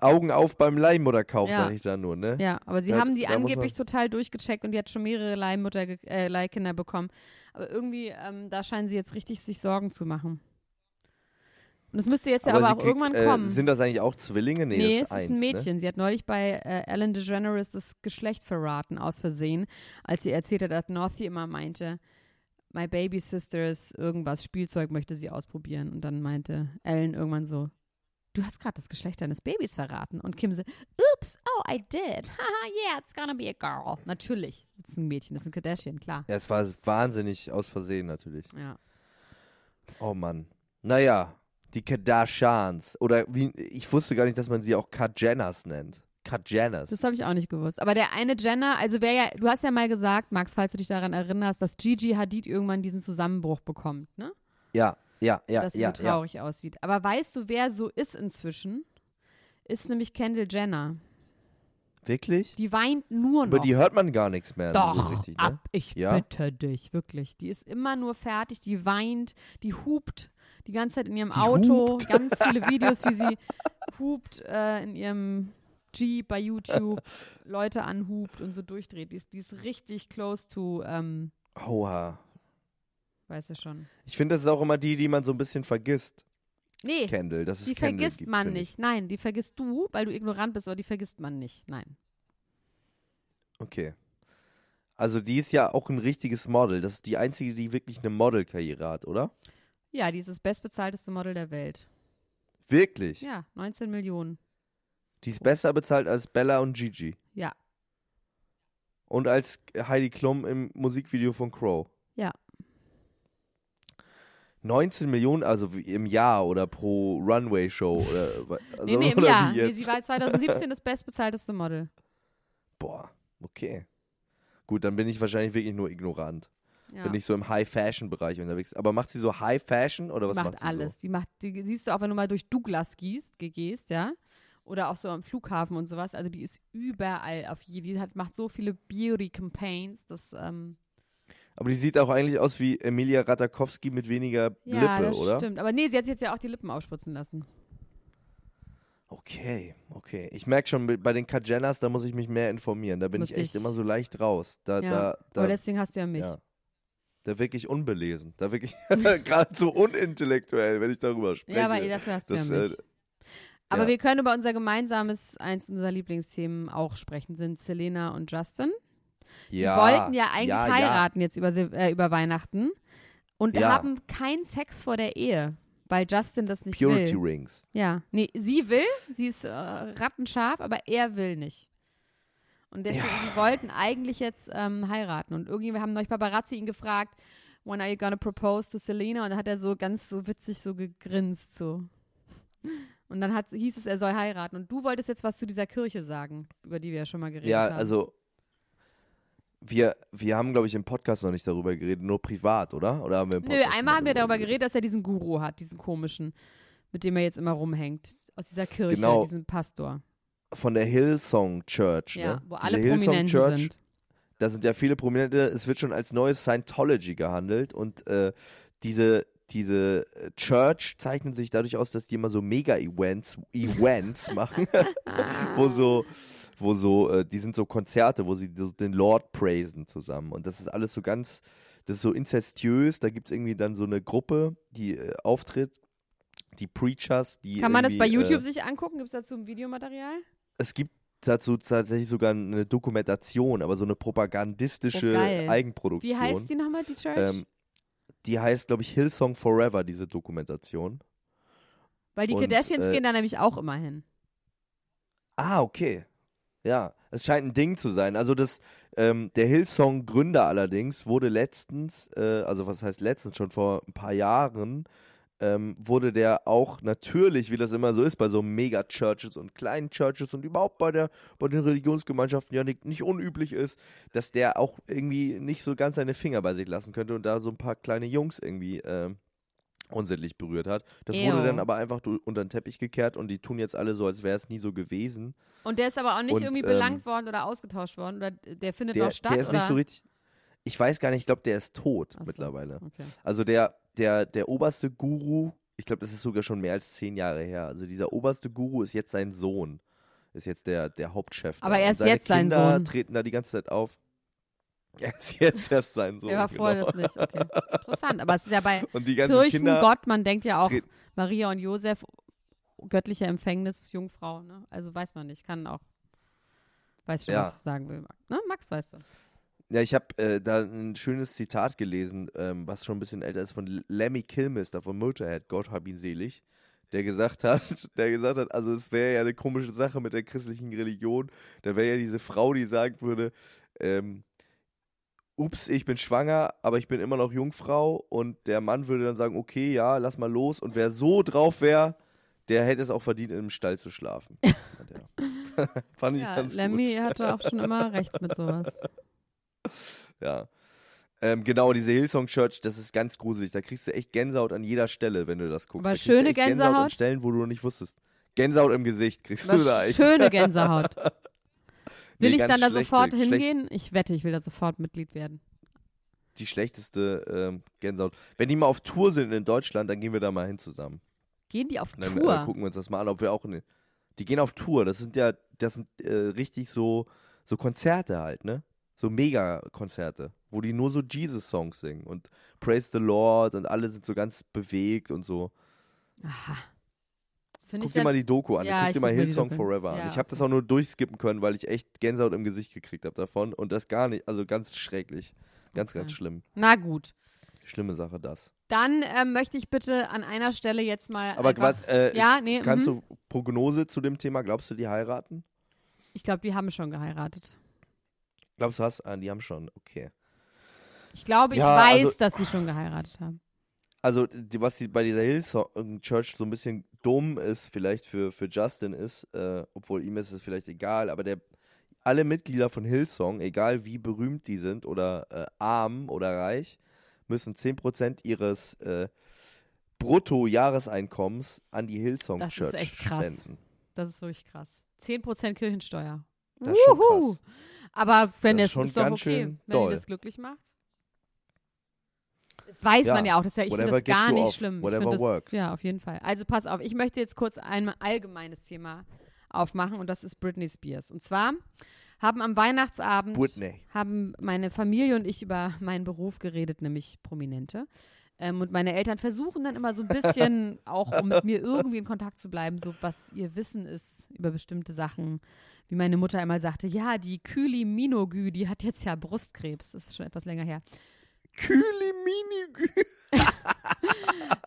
B: Augen auf beim Leihmutterkauf,
A: Ja.
B: sag ich da nur, ne?
A: Ja, aber sie
B: Da-
A: haben die angeblich total durchgecheckt und die hat schon mehrere Leihmutter, äh, Leihkinder bekommen. Aber irgendwie, ähm, da scheinen sie jetzt richtig sich Sorgen zu machen. Und es müsste jetzt ja aber, auch
B: kriegt,
A: irgendwann
B: äh,
A: kommen.
B: Sind das eigentlich auch Zwillinge? Nee,
A: Nee,
B: das
A: es
B: ist
A: ist
B: eins,
A: ein
B: Ne?
A: Mädchen. Sie hat neulich bei äh, Ellen DeGeneres das Geschlecht verraten, aus Versehen, als sie erzählt hat, dass Northie immer meinte, my baby sister ist irgendwas, Spielzeug möchte sie ausprobieren. Und dann meinte Ellen irgendwann so, du hast gerade das Geschlecht deines Babys verraten. Und Kim so, oops, oh, I did. Haha, yeah, it's gonna be a girl. Natürlich, das ist ein Mädchen, das ist ein Kardashian, klar.
B: Ja, es war wahnsinnig aus Versehen natürlich.
A: Ja.
B: Oh Mann. Naja, die Kardashians. Oder wie, ich wusste gar nicht, dass man sie auch Kardjenners nennt. Kardjenners.
A: Das habe ich auch nicht gewusst. Aber der eine Jenner, also wer ja, du hast ja mal gesagt, Max, falls du dich daran erinnerst, dass Gigi Hadid irgendwann diesen Zusammenbruch bekommt, ne?
B: Ja, ja, ja,
A: dass sie
B: ja,
A: so
B: ja.
A: traurig aussieht. Aber weißt du, wer so ist inzwischen? Ist nämlich Kendall Jenner.
B: Wirklich?
A: Die weint nur noch.
B: Über die hört man gar nichts mehr.
A: Doch,
B: so richtig, ne?
A: ab, ich
B: Ja?
A: bitte dich, wirklich. Die ist immer nur fertig, die weint, die hupt die ganze Zeit in ihrem
B: Die
A: Auto.
B: hupt?
A: Ganz viele Videos, wie sie hupt äh, in ihrem Jeep bei YouTube, Leute anhupt und so durchdreht. Die ist, die ist richtig close to, ähm,
B: Oha.
A: Weiß ja schon.
B: Ich finde, das ist auch immer die, die man so ein bisschen vergisst.
A: Nee,
B: Kendall, dass es
A: die
B: Kendall
A: vergisst
B: gibt,
A: man nicht. Nein, die vergisst du, weil du ignorant bist, aber die vergisst man nicht. Nein.
B: Okay. Also die ist ja auch ein richtiges Model. Das ist die einzige, die wirklich eine Modelkarriere hat, oder?
A: Ja, die ist das bestbezahlteste Model der Welt.
B: Wirklich?
A: Ja, 19 Millionen.
B: Die ist besser bezahlt als Bella und Gigi.
A: Ja,
B: Und als Heidi Klum im Musikvideo von Crow.
A: Ja.
B: 19 Millionen, also im Jahr oder pro Runway-Show oder, also,
A: Nee, nee, im Jahr. Nee, sie war 2017 das bestbezahlteste Model.
B: Boah, okay. Gut, dann bin ich wahrscheinlich wirklich nur ignorant.
A: Ja.
B: Bin ich so im High-Fashion-Bereich unterwegs. Aber macht sie so High-Fashion oder was
A: macht,
B: macht, sie
A: alles. Die macht, die siehst du auch, wenn du mal durch Douglas gehst, ge- gehst, ja. Oder auch so am Flughafen und sowas. Also die ist überall auf je, die hat, macht so viele Beauty-Campaigns, das, ähm,
B: so? Aber die sieht auch eigentlich aus wie Emilia Ratakowski mit weniger
A: ja,
B: Lippe,
A: das
B: oder?
A: stimmt. Aber nee, sie hat sich jetzt ja auch die Lippen ausspritzen lassen.
B: Okay, okay. Ich merke schon, bei den Kajenas, da muss ich mich mehr informieren. Da bin
A: Muss
B: ich echt
A: ich-
B: immer so leicht raus. Da,
A: Ja,
B: da, da,
A: Aber deswegen hast du ja mich.
B: ja. Da wirklich unbelesen. Da wirklich gerade so unintellektuell, wenn ich darüber spreche.
A: Ja, aber dafür hast du
B: Das,
A: ja mich.
B: äh,
A: aber
B: ja.
A: wir können über unser gemeinsames, eins unserer Lieblingsthemen auch sprechen, sind Selena und Justin. Die
B: ja,
A: wollten ja eigentlich
B: ja, ja.
A: heiraten jetzt über, äh, über Weihnachten und
B: Ja.
A: haben keinen Sex vor der Ehe, weil Justin das nicht
B: Purity
A: will.
B: Rings.
A: Ja, nee, sie will, sie ist äh, rattenscharf, aber er will nicht. Und deswegen, sie wollten eigentlich jetzt ähm, heiraten. Und irgendwie haben neulich Paparazzi ihn gefragt, when are you gonna propose to Selena? Und da hat er so ganz so witzig so gegrinst, so. Und dann hat, hieß es, er soll heiraten. Und du wolltest jetzt was zu dieser Kirche sagen, über die wir ja schon mal geredet
B: Ja,
A: haben.
B: also wir, wir haben, glaube ich, im Podcast noch nicht darüber geredet, nur privat, oder? Oder haben wir
A: Nö, einmal
B: mal
A: haben wir darüber geredet, dass er diesen Guru hat, diesen komischen, mit dem er jetzt immer rumhängt. Aus dieser Kirche,
B: Genau.
A: diesen Pastor.
B: Von der Hillsong Church,
A: Ja,
B: ne?
A: wo
B: Diese
A: alle Prominenten
B: Church,
A: sind.
B: da sind ja viele Prominente, es wird schon als neues Scientology gehandelt und äh, diese, diese äh, Church zeichnet sich dadurch aus, dass die immer so Mega-Events Events machen, wo so, wo so, äh, die sind so Konzerte, wo sie so den Lord praisen zusammen und das ist alles so ganz, das ist so inzestiös, da gibt es irgendwie dann so eine Gruppe, die äh, auftritt, die Preachers, die
A: Kann man das bei
B: irgendwie,
A: YouTube
B: äh,
A: sich angucken? Gibt es dazu ein Videomaterial?
B: es gibt dazu tatsächlich sogar eine Dokumentation, aber so eine propagandistische
A: Oh.
B: Eigenproduktion.
A: Wie heißt die nochmal, die Church?
B: Ähm, die heißt, glaube ich, Hillsong Forever, diese Dokumentation.
A: Weil die
B: und,
A: Kardashians
B: äh,
A: gehen da nämlich auch immer hin.
B: Ah, okay. Ja, es scheint ein Ding zu sein. Also das, ähm, der Hillsong-Gründer allerdings wurde letztens, äh, also was heißt letztens, schon vor ein paar Jahren, ähm, wurde der auch natürlich, wie das immer so ist, bei so Mega-Churches und kleinen Churches und überhaupt bei der bei den Religionsgemeinschaften ja nicht, nicht unüblich ist, dass der auch irgendwie nicht so ganz seine Finger bei sich lassen könnte und da so ein paar kleine Jungs irgendwie ähm, unsittlich berührt hat. Das wurde
A: Ew.
B: dann aber einfach unter den Teppich gekehrt und die tun jetzt alle so, als wäre es nie so gewesen.
A: Und der ist aber auch nicht
B: und,
A: irgendwie
B: ähm,
A: belangt worden oder ausgetauscht worden. Oder der findet
B: Der,
A: noch statt.
B: der ist
A: oder?
B: nicht so richtig. Ich weiß gar nicht, ich glaube, der ist tot
A: so.
B: mittlerweile.
A: Okay.
B: Also der, der, der oberste Guru, ich glaube, das ist sogar schon mehr als zehn Jahre her. Also dieser oberste Guru ist jetzt sein Sohn. Ist jetzt der, der Hauptchef.
A: Aber er ist jetzt sein
B: Kinder
A: Sohn.
B: treten da die ganze Zeit auf. Jetzt, jetzt erst sein Sohn.
A: Er war vorher
B: genau.
A: das nicht. Okay. Interessant. Aber es ist ja bei
B: Und die ganzen Kinder.
A: Kirchengott, man denkt ja auch Maria und Josef, göttliche Empfängnis, Jungfrau, ne? Also weiß man nicht, kann auch. Weiß schon,
B: Ja.
A: was ich sagen will. Ne? Max, weißt du.
B: Ja, ich habe äh, da ein schönes Zitat gelesen, ähm, was schon ein bisschen älter ist, von Lemmy Kilmister von Motorhead, Gott hab ihn selig, der gesagt hat, der gesagt hat, also es wäre ja eine komische Sache mit der christlichen Religion, da wäre ja diese Frau, die sagen würde, ähm, ups, ich bin schwanger, aber ich bin immer noch Jungfrau und der Mann würde dann sagen, okay, ja, lass mal los und wer so drauf wäre, der hätte es auch verdient, in einem Stall zu schlafen. Fand ich
A: Ja,
B: ganz
A: Lemmy
B: gut.
A: hatte auch schon immer recht mit sowas.
B: Ja. Ähm, genau, diese Hillsong Church, das ist ganz gruselig. Da kriegst du echt Gänsehaut an jeder Stelle, wenn du das guckst.
A: Aber
B: da du
A: schöne
B: echt Gänsehaut an
A: Gänsehaut?
B: Stellen, wo du noch nicht wusstest. Gänsehaut im Gesicht kriegst du
A: Aber
B: da echt.
A: schöne Gänsehaut. Will
B: Nee,
A: ich dann da sofort hingehen? Ich wette, ich will da sofort Mitglied werden.
B: Die schlechteste ähm, Gänsehaut. Wenn die mal auf Tour sind in Deutschland, dann gehen wir da mal hin zusammen.
A: Gehen die auf
B: Und dann
A: Tour?
B: Äh, gucken wir uns das mal an, ob wir auch in, Die gehen auf Tour. Das sind ja, das sind äh, richtig so, so Konzerte halt, ne? So Mega-Konzerte, wo die nur so Jesus-Songs singen und Praise the Lord und alle sind so ganz bewegt und so.
A: Aha.
B: Guck
A: ich
B: dir mal die Doku an.
A: Ja,
B: Guck
A: ich
B: dir mal Hillsong. Forever an.
A: Ja,
B: ich habe das auch nur durchskippen können, weil ich echt Gänsehaut im Gesicht gekriegt habe davon. Und das gar nicht, also ganz schrecklich. Ganz,
A: Okay.
B: ganz schlimm.
A: Na gut.
B: Schlimme Sache, das.
A: Dann ähm, möchte ich bitte an einer Stelle jetzt mal.
B: Aber grad, äh,
A: Ja, nee.
B: kannst
A: mhm.
B: du Prognose zu dem Thema, glaubst du, die heiraten?
A: Ich glaube, die haben schon geheiratet.
B: Glaubst du, hast, ah, die haben schon, okay.
A: Ich glaube, ich
B: Ja,
A: weiß,
B: also-
A: dass sie schon geheiratet haben.
B: Also, die, was die, bei dieser Hillsong Church so ein bisschen dumm ist, vielleicht für, für Justin ist, äh, obwohl ihm ist es vielleicht egal, aber der, alle Mitglieder von Hillsong, egal wie berühmt die sind oder äh, arm oder reich, müssen 10% ihres äh, Bruttojahreseinkommens an die Hillsong
A: Das ist
B: Church
A: echt krass.
B: spenden.
A: Das ist wirklich krass. 10% Kirchensteuer.
B: Das ist schon krass.
A: Aber wenn
B: Das
A: es
B: ist
A: ist doch okay, wenn
B: doll.
A: ihr das glücklich macht. Das weiß
B: Ja,
A: man ja auch. Das ja, ich finde das gar nicht
B: off,
A: schlimm.
B: Whatever
A: das,
B: works.
A: Ja, auf jeden Fall. Also pass auf, ich möchte jetzt kurz ein allgemeines Thema aufmachen und das ist Britney Spears. Und zwar haben am Weihnachtsabend
B: Britney.
A: haben meine Familie und ich über meinen Beruf geredet, nämlich Prominente. Ähm, und meine Eltern versuchen dann immer so ein bisschen, auch um mit mir irgendwie in Kontakt zu bleiben, so was ihr Wissen ist über bestimmte Sachen. Wie meine Mutter einmal sagte, ja, die Kylie Minogue, die hat jetzt ja Brustkrebs. Das ist schon etwas länger her.
B: Kühli Mini.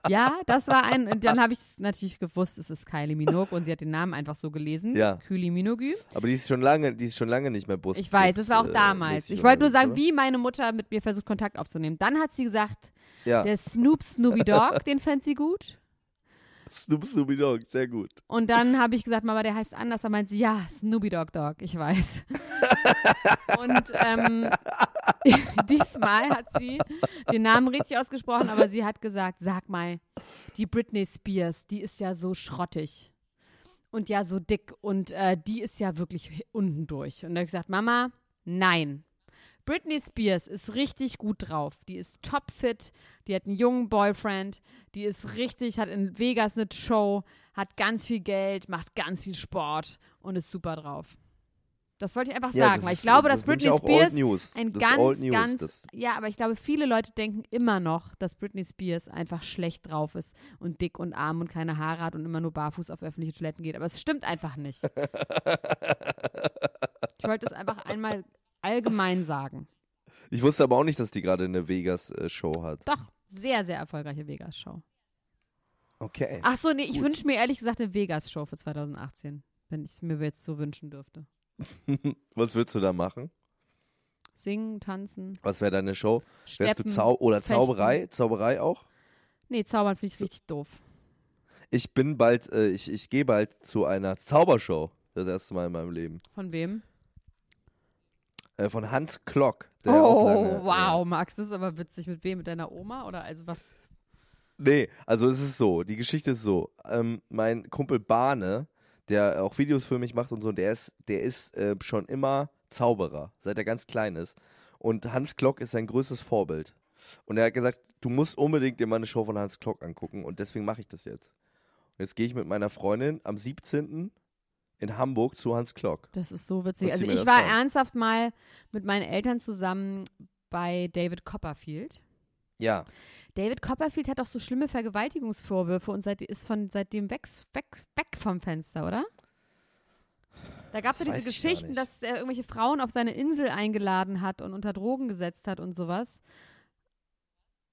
A: Ja, das war ein, und dann habe ich natürlich gewusst, es ist Kylie Minogue und sie hat den Namen einfach so gelesen.
B: Ja.
A: Kylie Minogue.
B: Aber die ist schon lange, die ist schon lange nicht mehr Brust.
A: Ich weiß, es war auch damals. Ich wollte nur sagen, wie meine Mutter mit mir versucht, Kontakt aufzunehmen. Dann hat sie gesagt,
B: Ja,
A: der Snoop Snoopy Dogg, den fand sie gut.
B: Snoop Snoopy Dogg, sehr gut.
A: Und dann habe ich gesagt, Mama, der heißt anders. Da meint sie, ja, Snoopy Dogg Dog, ich weiß. Und ähm, diesmal hat sie den Namen richtig ausgesprochen, aber sie hat gesagt, sag mal, die Britney Spears, die ist ja so schrottig und ja so dick und äh, die ist ja wirklich unten durch. Und da habe ich gesagt, Mama, nein. Britney Spears ist richtig gut drauf. Die ist topfit, die hat einen jungen Boyfriend, die ist richtig, hat in Vegas eine Show, hat ganz viel Geld, macht ganz viel Sport und ist super drauf. Das wollte ich einfach
B: Ja,
A: sagen, weil ich
B: ist-
A: glaube,
B: das
A: dass Britney Spears ein
B: Das
A: ganz,
B: News,
A: ganz, ja, aber ich glaube, viele Leute denken immer noch, dass Britney Spears einfach schlecht drauf ist und dick und arm und keine Haare hat und immer nur barfuß auf öffentliche Toiletten geht. Aber es stimmt einfach nicht. Ich wollte es einfach einmal allgemein sagen.
B: Ich wusste aber auch nicht, dass die gerade eine Vegas-Show hat.
A: Doch, sehr, sehr erfolgreiche Vegas-Show.
B: Okay.
A: Ach so, nee, ich wünsche mir ehrlich gesagt eine Vegas-Show für 2018, wenn ich es mir jetzt so wünschen dürfte.
B: Was würdest du da machen?
A: Singen, tanzen,
B: Was wäre deine Show? Wärst du
A: steppen.
B: Zau oder
A: fechten.
B: Zauberei? Zauberei auch?
A: Nee, zaubern finde ich richtig doof.
B: Ich bin bald, äh, ich, ich gehe bald zu einer Zaubershow. Das erste Mal in meinem Leben.
A: Von wem?
B: Äh, von Hans Klock.
A: Oh,
B: lange,
A: wow, Max, das ist aber witzig. Mit wem? Mit deiner Oma? Oder also was?
B: Nee, also es ist so, die Geschichte ist so. Ähm, mein Kumpel Bahne, der auch Videos für mich macht und so, der ist, der ist äh, schon immer Zauberer, seit er ganz klein ist. Und Hans Klock ist sein größtes Vorbild. Und er hat gesagt, du musst unbedingt dir mal eine Show von Hans Klock angucken und deswegen mache ich das jetzt. Und jetzt gehe ich mit meiner Freundin am 17. in Hamburg zu Hans Klock.
A: Das ist so witzig.
B: Und
A: Also ich war
B: rein.
A: ernsthaft mal mit meinen Eltern zusammen bei David Copperfield.
B: Ja,
A: David Copperfield hat doch so schlimme Vergewaltigungsvorwürfe und seit, ist von seitdem weg, weg, weg vom Fenster, oder? Da gab es ja diese Geschichten, dass er irgendwelche Frauen auf seine Insel eingeladen hat und unter Drogen gesetzt hat und sowas.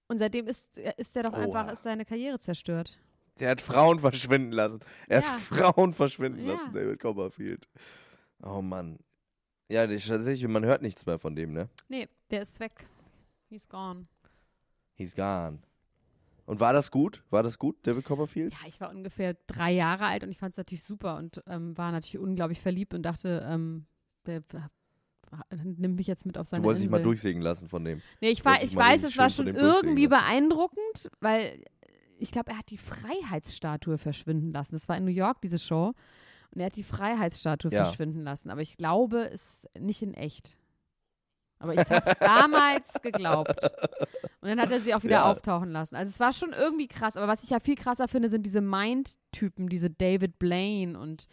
A: Und seitdem ist, ist er doch einfach,
B: Oha.
A: ist seine Karriere zerstört.
B: der hat Frauen verschwinden lassen. Er
A: Ja.
B: hat Frauen verschwinden
A: Ja.
B: lassen, David Copperfield. Oh Mann. Ja, tatsächlich, man hört nichts mehr von dem, ne?
A: Nee, der ist weg. He's gone.
B: He's gone. Und war das gut? War das gut, David Copperfield?
A: Ja, ich war ungefähr drei Jahre alt und ich fand es natürlich super und ähm, war natürlich unglaublich verliebt und dachte, ähm, der nimmt mich jetzt mit auf seine
B: Du wolltest dich mal durchsägen lassen von dem.
A: Nee, ich, war, ich weiß, es war schon irgendwie beeindruckend, weil ich glaube, er hat die Freiheitsstatue verschwinden lassen. Das war in New York, diese Show. Und er hat die Freiheitsstatue
B: Ja.
A: verschwinden lassen. Aber ich glaube, es ist nicht in echt. Aber ich habe damals geglaubt. Und dann hat er sie auch wieder
B: Ja.
A: auftauchen lassen. Also es war schon irgendwie krass. Aber was ich ja viel krasser finde, sind diese Mind-Typen, diese David Blaine und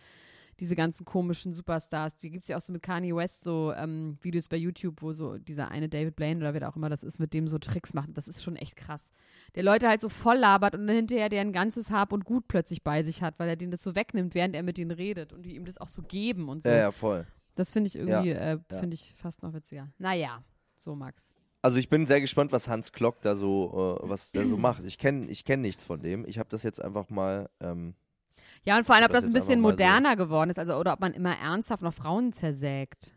A: diese ganzen komischen Superstars. Die gibt es ja auch so mit Kanye West, so ähm, Videos bei YouTube, wo so dieser eine David Blaine oder wer auch immer das ist, mit dem so Tricks macht. Das ist schon echt krass. Der Leute halt so voll labert und dann hinterher der ein ganzes Hab und Gut plötzlich bei sich hat, weil er denen das so wegnimmt, während er mit denen redet und die ihm das auch so geben und so.
B: Ja, ja, voll.
A: Das finde ich irgendwie, äh,
B: ja.
A: finde ich fast noch witziger. Naja, so Max.
B: Also ich bin sehr gespannt, was Hans Klock da so, äh, was der so macht. Ich kenne ich kenn nichts von dem. Ich habe das jetzt einfach mal, ähm,
A: Ja, und vor allem, ob
B: Das
A: das ein bisschen
B: mal so.
A: moderner geworden ist, also oder ob man immer ernsthaft noch Frauen zersägt.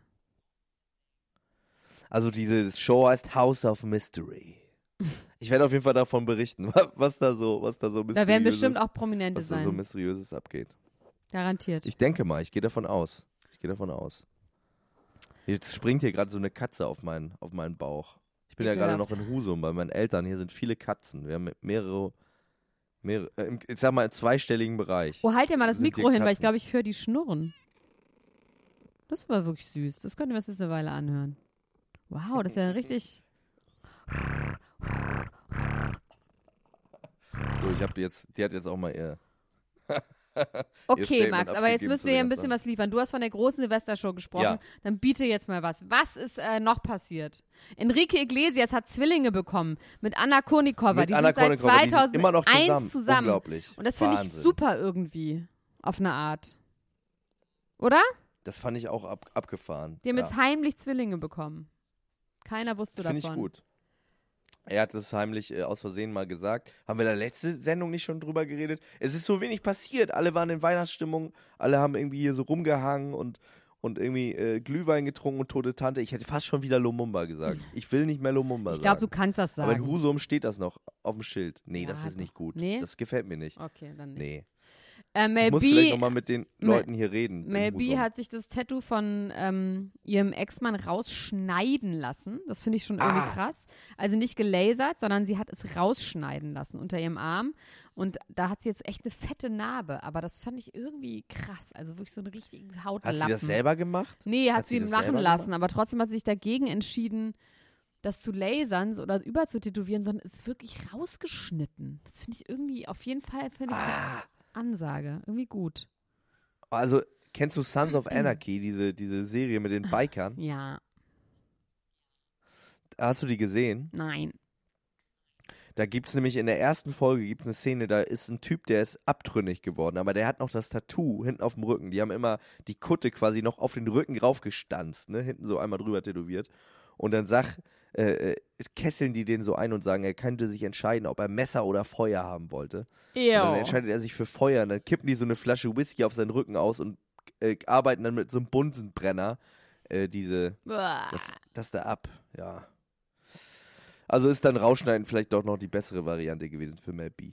B: also diese Show heißt House of Mystery. Ich werde auf jeden Fall davon berichten, was da so, was da so
A: Da werden bestimmt auch Prominente
B: was da
A: sein.
B: so mysteriöses abgeht.
A: Garantiert.
B: Ich denke mal, ich gehe davon aus. Ich gehe davon aus. Jetzt springt hier gerade so eine Katze auf meinen, auf meinen Bauch. Ich bin ja gerade noch
A: Ekelhaft.
B: in Husum bei meinen Eltern. Hier sind viele Katzen. Wir haben mehrere, mehrere äh, ich sag mal, im zweistelligen Bereich.
A: Oh, halt dir mal das Mikro hin, weil ich glaube, ich höre die schnurren. Das war wirklich süß. Das können wir uns jetzt eine Weile anhören. Wow, das ist ja richtig.
B: So, ich habe jetzt, die hat jetzt auch mal ihr.
A: Okay, Max, aber jetzt müssen wir hier ein bisschen was liefern. Du hast von der großen Silvestershow gesprochen.
B: Ja.
A: Dann biete jetzt mal was. Was ist äh, noch passiert? Enrique Iglesias hat Zwillinge bekommen mit Anna Kournikova.
B: Mit
A: die
B: Anna
A: sind seit
B: die sind
A: 2001
B: immer noch zusammen.
A: zusammen.
B: Unglaublich.
A: Und das finde ich super irgendwie. Auf eine Art. Oder?
B: Das fand ich auch ab, abgefahren.
A: Die haben
B: ja.
A: jetzt heimlich Zwillinge bekommen. Keiner wusste
B: Finde
A: davon.
B: ich gut. Er hat es heimlich äh, aus Versehen mal gesagt. Haben wir da letzte Sendung nicht schon drüber geredet? Es ist so wenig passiert. Alle waren in Weihnachtsstimmung. Alle haben irgendwie hier so rumgehangen und, und irgendwie äh, Glühwein getrunken und tote Tante. Ich hätte fast schon wieder Lumumba gesagt. Ich will nicht mehr Lumumba
A: Ich glaube, du
B: sagen.
A: kannst das
B: Aber in
A: sagen.
B: Husum steht das noch auf dem Schild. Nee, das
A: Ja,
B: ist nicht gut.
A: Nee?
B: Das gefällt mir nicht.
A: Okay, dann nicht.
B: Nee.
A: Äh, Mel
B: Ich muss
A: B,
B: vielleicht nochmal mit den
A: Mel-
B: Leuten hier reden.
A: Mel B hat sich das Tattoo von ähm, ihrem Ex-Mann rausschneiden lassen. Das finde ich schon irgendwie
B: Ah.
A: krass. Also nicht gelasert, sondern sie hat es rausschneiden lassen unter ihrem Arm. Und da hat sie jetzt echt eine fette Narbe. Aber das fand ich irgendwie krass. Also wirklich so einen richtigen Hautlappen.
B: Hat sie das selber gemacht?
A: Nee, hat,
B: Hat
A: sie
B: sie
A: machen lassen. Aber trotzdem hat sie sich dagegen entschieden, das zu lasern oder überzutätowieren, sondern ist wirklich rausgeschnitten. Das finde ich irgendwie, auf jeden Fall finde ich
B: Ah.
A: Ansage. Irgendwie gut.
B: Also, kennst du Sons of Anarchy, diese, diese Serie mit den Bikern?
A: Ja,
B: Hast du die gesehen?
A: nein.
B: Da gibt es nämlich in der ersten Folge gibt's eine Szene, da ist ein Typ, der ist abtrünnig geworden, aber der hat noch das Tattoo hinten auf dem Rücken. Die haben immer die Kutte quasi noch auf den Rücken raufgestanzt, ne? hinten so einmal drüber tätowiert. Und dann sag, äh, äh, kesseln die den so ein und sagen, er könnte sich entscheiden, ob er Messer oder Feuer haben wollte. Und dann entscheidet er sich für Feuer und dann kippen die so eine Flasche Whisky auf seinen Rücken aus und äh, arbeiten dann mit so einem Bunsenbrenner äh, diese,
A: Uah.
B: das, das da ab, ja. Also ist dann Rausschneiden vielleicht doch noch die bessere Variante gewesen für Mel B.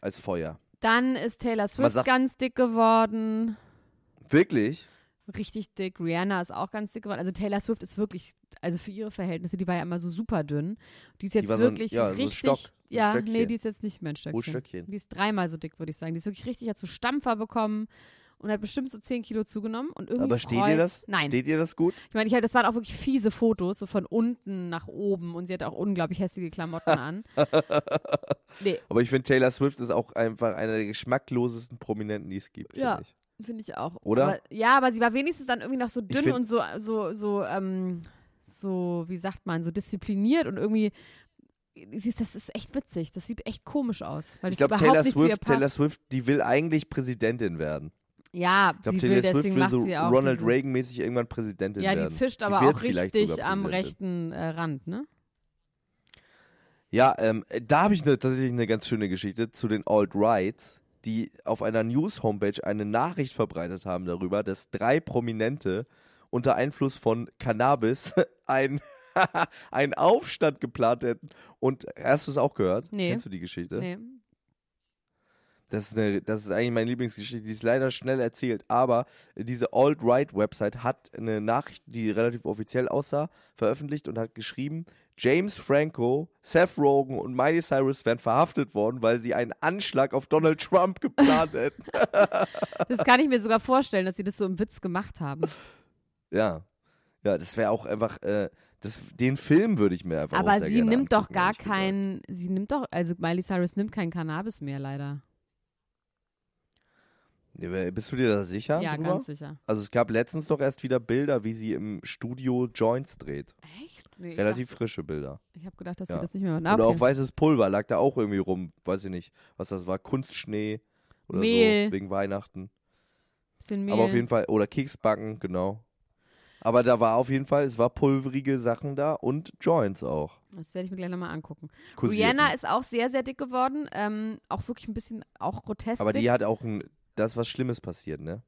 B: Als Feuer.
A: Dann ist Taylor Swift
B: sagt-
A: ganz dick geworden.
B: Wirklich?
A: Richtig dick. Rihanna ist auch ganz dick geworden. Also Taylor Swift ist wirklich, also für ihre Verhältnisse, die war ja immer so super dünn. Die ist jetzt
B: war so ein-
A: wirklich
B: ja, so ein
A: richtig.
B: Stock, ein
A: ja,
B: Stöckchen.
A: nee, die ist jetzt nicht mehr ein Stöckchen.
B: Oh, Stöckchen.
A: Die ist dreimal so dick, würde ich sagen. Die ist wirklich richtig, hat so Stampfer bekommen und hat bestimmt so 10 Kilo zugenommen. Und irgendwie
B: Aber steht dir das?
A: Nein.
B: Steht dir das gut?
A: Ich meine, ich, das waren auch wirklich fiese Fotos, so von unten nach oben. Und sie hatte auch unglaublich hässliche Klamotten an. Nee,
B: Aber ich finde, Taylor Swift ist auch einfach einer der geschmacklosesten Prominenten, die es gibt.
A: Ja.
B: finde ich.
A: Finde ich auch.
B: Oder?
A: Aber, ja, aber sie war wenigstens dann irgendwie noch so dünn
B: find-
A: und so, so, so, ähm, so, wie sagt man, so diszipliniert und irgendwie. Siehst, das ist echt witzig. Das sieht echt komisch aus. Weil
B: Ich glaube, Taylor Swift, Taylor. Swift, die will eigentlich Präsidentin werden.
A: Ja,
B: Ich glaube,
A: sie will, deswegen
B: will
A: macht
B: so
A: sie auch.
B: Ronald Reagan-mäßig irgendwann Präsidentin
A: Ja,
B: werden.
A: die fischt
B: Die
A: aber
B: wird
A: auch richtig am rechten äh, Rand, ne?
B: Ja, ähm, da habe ich ne, tatsächlich eine ganz schöne Geschichte zu den Alt-Rights, die auf einer News-Homepage eine Nachricht verbreitet haben darüber, dass drei Prominente unter Einfluss von Cannabis ein einen Aufstand geplant hätten. Und hast du es auch gehört?
A: Nee.
B: Kennst du die Geschichte?
A: Nee.
B: Das ist, eine, das ist eigentlich meine Lieblingsgeschichte, die ist leider schnell erzählt, aber diese Alt-Right-Website hat eine Nachricht, die relativ offiziell aussah, veröffentlicht und hat geschrieben, James Franco, Seth Rogen und Miley Cyrus wären verhaftet worden, weil sie einen Anschlag auf Donald Trump geplant hätten.
A: Das kann ich mir sogar vorstellen, dass sie das so im Witz gemacht haben.
B: ja. Ja, das wäre auch einfach, äh, das, den Film würde ich mir einfach auch
A: Aber
B: sehr
A: sie nimmt doch
B: angucken,
A: gar
B: ehrlich gesagt.
A: keinen, sie nimmt doch, also Miley Cyrus nimmt kein Cannabis mehr, leider.
B: Bist du dir da sicher?
A: Ja,
B: drüber?
A: ganz sicher.
B: Also es gab letztens doch erst wieder Bilder, wie sie im Studio Joints dreht.
A: Echt? Nee,
B: Relativ
A: Ich,
B: frische Bilder.
A: dachte- ich habe gedacht, dass
B: Ja.
A: sie das nicht mehr macht. Ah,
B: Oder
A: okay.
B: auch weißes Pulver lag da auch irgendwie rum. Weiß ich nicht, was das war. Kunstschnee oder
A: Mehl.
B: so wegen Weihnachten.
A: Bisschen Mehl.
B: Aber auf jeden Fall, oder Keksbacken, genau. Aber da war auf jeden Fall, es war pulverige Sachen da und Joints auch.
A: Das werde ich mir gleich nochmal angucken.
B: Kursierten.
A: Rihanna ist auch sehr, sehr dick geworden. Ähm, auch wirklich ein bisschen, auch grotesk.
B: Aber die hat auch ein, da ist was Schlimmes passiert, ne?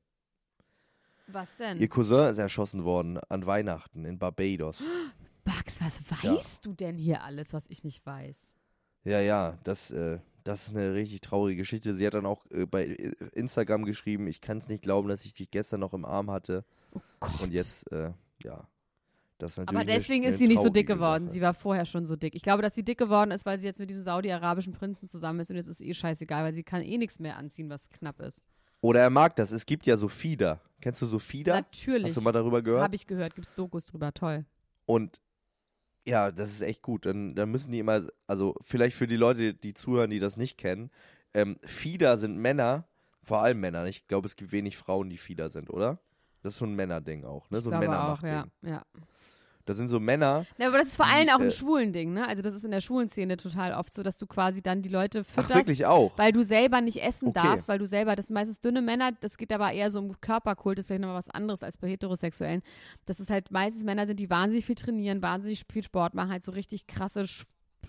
A: Was denn?
B: Ihr Cousin ist erschossen worden an Weihnachten in Barbados.
A: Bugs, was
B: Ja.
A: weißt du denn hier alles, was ich nicht weiß?
B: Ja, ja, das, äh, das ist eine richtig traurige Geschichte. Sie hat dann auch äh, bei äh, Instagram geschrieben, ich kann es nicht glauben, dass ich dich gestern noch im Arm hatte.
A: Oh Gott.
B: Und jetzt, äh, ja. Das ist natürlich
A: Aber deswegen
B: eine
A: ist sie nicht so dick geworden.
B: Sache.
A: Sie war vorher schon so dick. Ich glaube, dass sie dick geworden ist, weil sie jetzt mit diesem saudi-arabischen Prinzen zusammen ist und jetzt ist eh scheißegal, weil sie kann eh nichts mehr anziehen, was knapp ist.
B: Oder er mag das. Es gibt ja so Fieder. Kennst du so Fieder?
A: Natürlich.
B: Hast du mal darüber gehört?
A: Habe ich gehört. Gibt's Dokus drüber. Toll.
B: Und ja, das ist echt gut. Dann, dann müssen die immer, also vielleicht für die Leute, die zuhören, die das nicht kennen, ähm, Fieder sind Männer, vor allem Männer. Ich glaube, es gibt wenig Frauen, die Fieder sind, oder? Das ist so ein Männerding auch, ne?
A: ich
B: so ein Männermachtding.
A: ja. ja.
B: Das sind so Männer.
A: Ja, aber das ist vor allem auch ein
B: äh,
A: schwulen Ding, ne? Also das ist in der schwulen Szene total oft so, dass du quasi dann die Leute
B: Ach,
A: fütterst,
B: wirklich auch.
A: weil du selber nicht essen
B: Okay.
A: darfst, weil du selber, das sind meistens dünne Männer, das geht aber eher so um Körperkult, das ist vielleicht nochmal was anderes als bei Heterosexuellen. Das ist halt meistens Männer sind, die wahnsinnig viel trainieren, wahnsinnig viel Sport machen, halt so richtig krasse,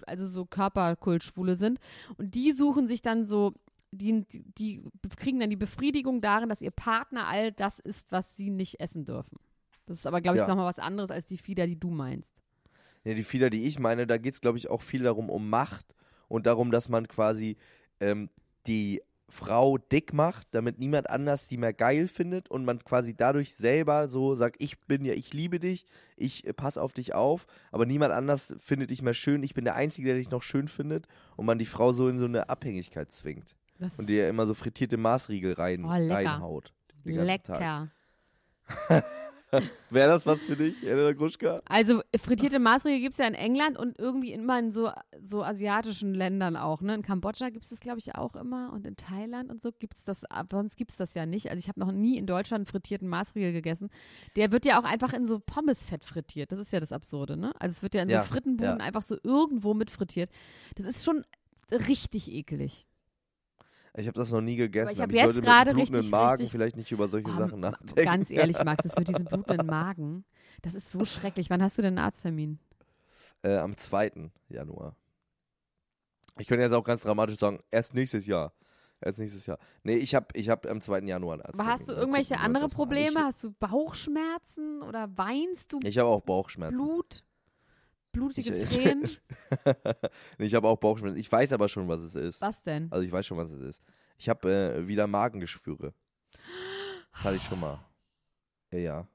A: also so Körperkult-Schwule sind. Und die suchen sich dann so, die, die, die kriegen dann die Befriedigung darin, dass ihr Partner all das isst, was sie nicht essen dürfen. Das ist aber, glaube ich,
B: Ja.
A: nochmal was anderes als die Fieder, die du meinst.
B: Ja, die Fieder, die ich meine, da geht es, glaube ich, auch viel darum, um Macht und darum, dass man quasi ähm, die Frau dick macht, damit niemand anders die mehr geil findet und man quasi dadurch selber so sagt, ich bin ja, ich liebe dich, ich äh, pass auf dich auf, aber niemand anders findet dich mehr schön, ich bin der Einzige, der dich noch schön findet und man die Frau so in so eine Abhängigkeit zwingt
A: Das
B: und dir immer so frittierte Maßriegel rein,
A: Oh, lecker.
B: reinhaut.
A: Lecker.
B: Wäre das was für dich, Elena Gruschka?
A: Also frittierte Maßregel gibt es ja in England und irgendwie immer in so, so asiatischen Ländern auch. Ne? In Kambodscha gibt es das, glaube ich, auch immer und in Thailand und so gibt es das, aber sonst gibt es das ja nicht. Also ich habe noch nie in Deutschland einen frittierten Maßregel gegessen. Der wird ja auch einfach in so Pommesfett frittiert. Das ist ja das Absurde, ne? Also es wird ja in
B: Ja,
A: so Frittenbuden
B: ja.
A: einfach so irgendwo mit frittiert. Das ist schon richtig ekelig.
B: Ich habe das noch nie gegessen.
A: ich hab
B: aber
A: jetzt
B: sollte
A: gerade
B: blutenden
A: richtig,
B: Magen
A: richtig-
B: vielleicht nicht über solche
A: Oh,
B: Sachen nachdenken.
A: Ganz ehrlich, Max, das mit diesem blutenden Magen, das ist so schrecklich. Wann hast du denn einen Arzttermin?
B: Äh, am 2. Januar. Ich könnte jetzt auch ganz dramatisch sagen, erst nächstes Jahr. Erst nächstes Jahr. Nee, ich habe ich hab am 2. Januar einen
A: Aber
B: Arzttermin.
A: hast du irgendwelche andere. Probleme? Hast du Bauchschmerzen oder weinst du
B: Ich, ich habe auch Bauchschmerzen.
A: Blut? Blutige
B: Ich-
A: Tränen?
B: nee, ich habe auch Bauchschmerzen. Ich weiß aber schon, was es ist.
A: Was denn?
B: Also ich weiß schon, was es ist. Ich habe äh, wieder Magengeschwüre. Das hatte ich schon mal. Ja, ja.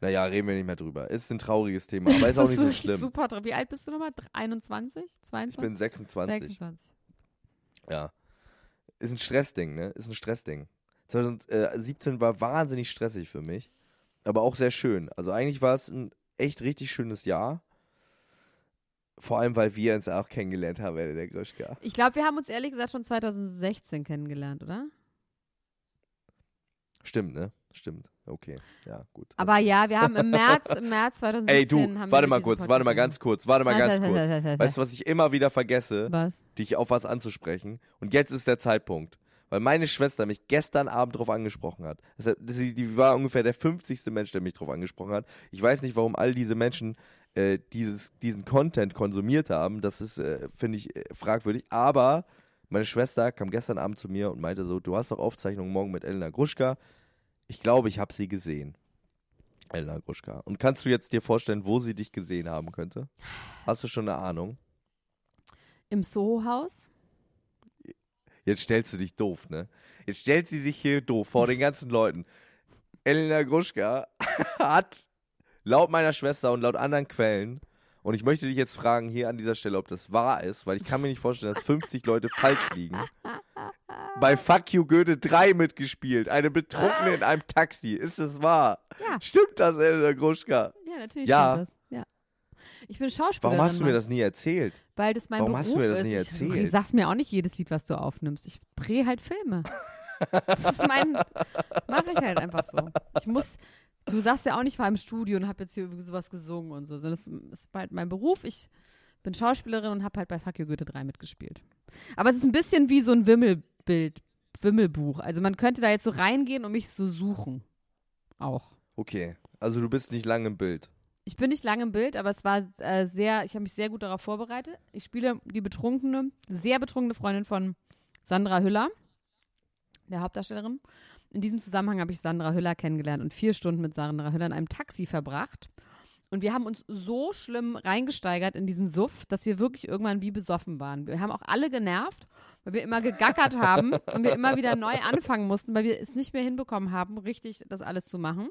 B: Naja, reden wir nicht mehr drüber. Ist ein trauriges Thema, aber ist auch nicht so schlimm.
A: Super. Wie alt bist du nochmal? 21? 22?
B: Ich bin 26.
A: 26.
B: Ja. Ist ein Stressding, ne? Ist ein Stressding. 2017 war wahnsinnig stressig für mich, aber auch sehr schön. Also eigentlich war es ein echt richtig schönes Jahr. Vor allem, weil wir uns auch kennengelernt haben, der Gruschka.
A: Ich glaube, wir haben uns ehrlich gesagt schon 2016 kennengelernt, oder?
B: Stimmt, ne? Stimmt. Okay, ja, gut.
A: Aber ja, wir haben im März, im März 2017
B: Ey, du,
A: haben
B: warte mal kurz, warte mal
A: Podcast
B: ganz kurz, warte mal ganz kurz. Weißt du, was ich immer wieder vergesse?
A: Was?
B: dich auf was anzusprechen. Und jetzt ist der Zeitpunkt. Weil meine Schwester mich gestern Abend drauf angesprochen hat. Das die war ungefähr der 50. Mensch, der mich drauf angesprochen hat. Ich weiß nicht, warum all diese Menschen äh, dieses, diesen Content konsumiert haben. Das ist, äh, finde ich, äh, fragwürdig. Aber meine Schwester kam gestern Abend zu mir und meinte so, du hast doch Aufzeichnungen morgen mit Elena Gruschka. Ich glaube, ich habe sie gesehen. Elena Gruschka. Und kannst du jetzt dir vorstellen, wo sie dich gesehen haben könnte? Hast du schon eine Ahnung?
A: Im Soho-Haus?
B: Jetzt stellst du dich doof, ne? Jetzt stellt sie sich hier doof vor den ganzen Leuten. Elena Gruschka hat laut meiner Schwester und laut anderen Quellen, und ich möchte dich jetzt fragen hier an dieser Stelle, ob das wahr ist, weil ich kann mir nicht vorstellen, dass 50 Leute falsch liegen. Bei Fuck You Goethe 3 mitgespielt, eine Betrunkene in einem Taxi. Ist das wahr?
A: Ja.
B: Stimmt das, Elena Gruschka?
A: Ja, natürlich
B: Ja.
A: stimmt das. Ja. Ich bin Schauspielerin.
B: Warum hast du mir das nie erzählt?
A: Weil das mein
B: Warum
A: Beruf
B: hast du mir das
A: ist.
B: nie
A: Ich,
B: erzählt?
A: ich sag's mir auch nicht jedes Lied, was du aufnimmst. Ich drehe halt Filme. das ist mein, mache ich halt einfach so. Ich muss, du sagst ja auch, ich war im Studio und habe jetzt hier sowas gesungen und so. Das ist halt mein Beruf. Ich bin Schauspielerin und habe halt bei Fuck You Goethe 3 mitgespielt. Aber es ist ein bisschen wie so ein Wimmelbild, Wimmelbuch. Also man könnte da jetzt so reingehen und mich so suchen. Auch.
B: Okay, also du bist nicht lange im Bild.
A: Ich bin nicht lange im Bild, aber es war äh, sehr, ich habe mich sehr gut darauf vorbereitet. Ich spiele die betrunkene, sehr betrunkene Freundin von Sandra Hüller, der Hauptdarstellerin. In diesem Zusammenhang habe ich Sandra Hüller kennengelernt und vier Stunden mit Sandra Hüller in einem Taxi verbracht. Und wir haben uns so schlimm reingesteigert in diesen Suff, dass wir wirklich irgendwann wie besoffen waren. Wir haben auch alle genervt, weil wir immer gegackert haben und wir immer wieder neu anfangen mussten, weil wir es nicht mehr hinbekommen haben, richtig das alles zu machen.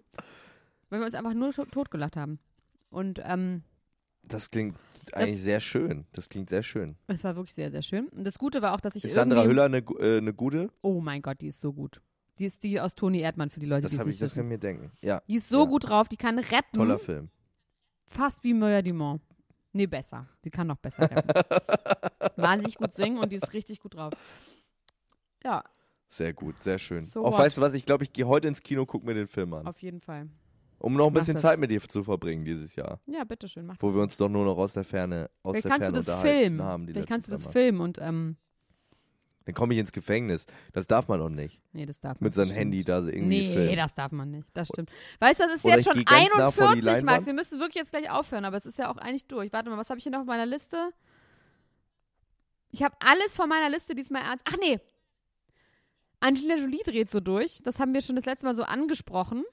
A: Weil wir uns einfach nur to totgelacht haben. Und ähm,
B: Das klingt eigentlich sehr schön. Das klingt sehr schön.
A: es war wirklich sehr, sehr schön. Und das Gute war auch, dass ich
B: Ist Sandra Hüller eine, äh, eine gute?
A: Oh mein Gott, die ist so gut. Die ist die aus Toni Erdmann für die Leute,
B: Das
A: die es
B: habe ich,
A: nicht
B: das
A: wissen.
B: kann ich mir denken. Ja,
A: Die ist so
B: ja.
A: gut drauf, die kann retten.
B: toller Film.
A: Fast wie Moya Dumont. Nee, besser. Sie kann noch besser retten. Wahnsinnig gut singen und die ist richtig gut drauf. Ja,
B: Sehr gut, sehr schön.
A: So
B: Auch
A: what?
B: weißt du was, ich glaube, ich gehe heute ins Kino, guck mir den Film an.
A: auf jeden Fall.
B: Um noch ein
A: Mach
B: bisschen
A: das.
B: Zeit mit dir zu verbringen dieses Jahr.
A: Ja, bitteschön, mach
B: Wo
A: das.
B: wir uns doch nur noch aus der Ferne, aus
A: Vielleicht
B: der
A: kannst
B: Ferne
A: du das filmen.
B: haben. Die
A: Vielleicht kannst du das filmen und, ähm,
B: Dann komme ich ins Gefängnis. Das darf man doch nicht.
A: nee, das darf man
B: Mit seinem Handy da so irgendwie
A: Nee,
B: filmen.
A: das darf man nicht. Das stimmt. Weißt du, das ist
B: Oder
A: jetzt schon
B: geh ganz nah vor die
A: 41, Max. Wir müssen wirklich jetzt gleich aufhören, aber es ist ja auch eigentlich durch. Warte mal, was habe ich hier noch auf meiner Liste? Ich habe alles von meiner Liste diesmal ernst. Ach nee. Angelina Jolie dreht so durch. Das haben wir schon das letzte Mal so angesprochen.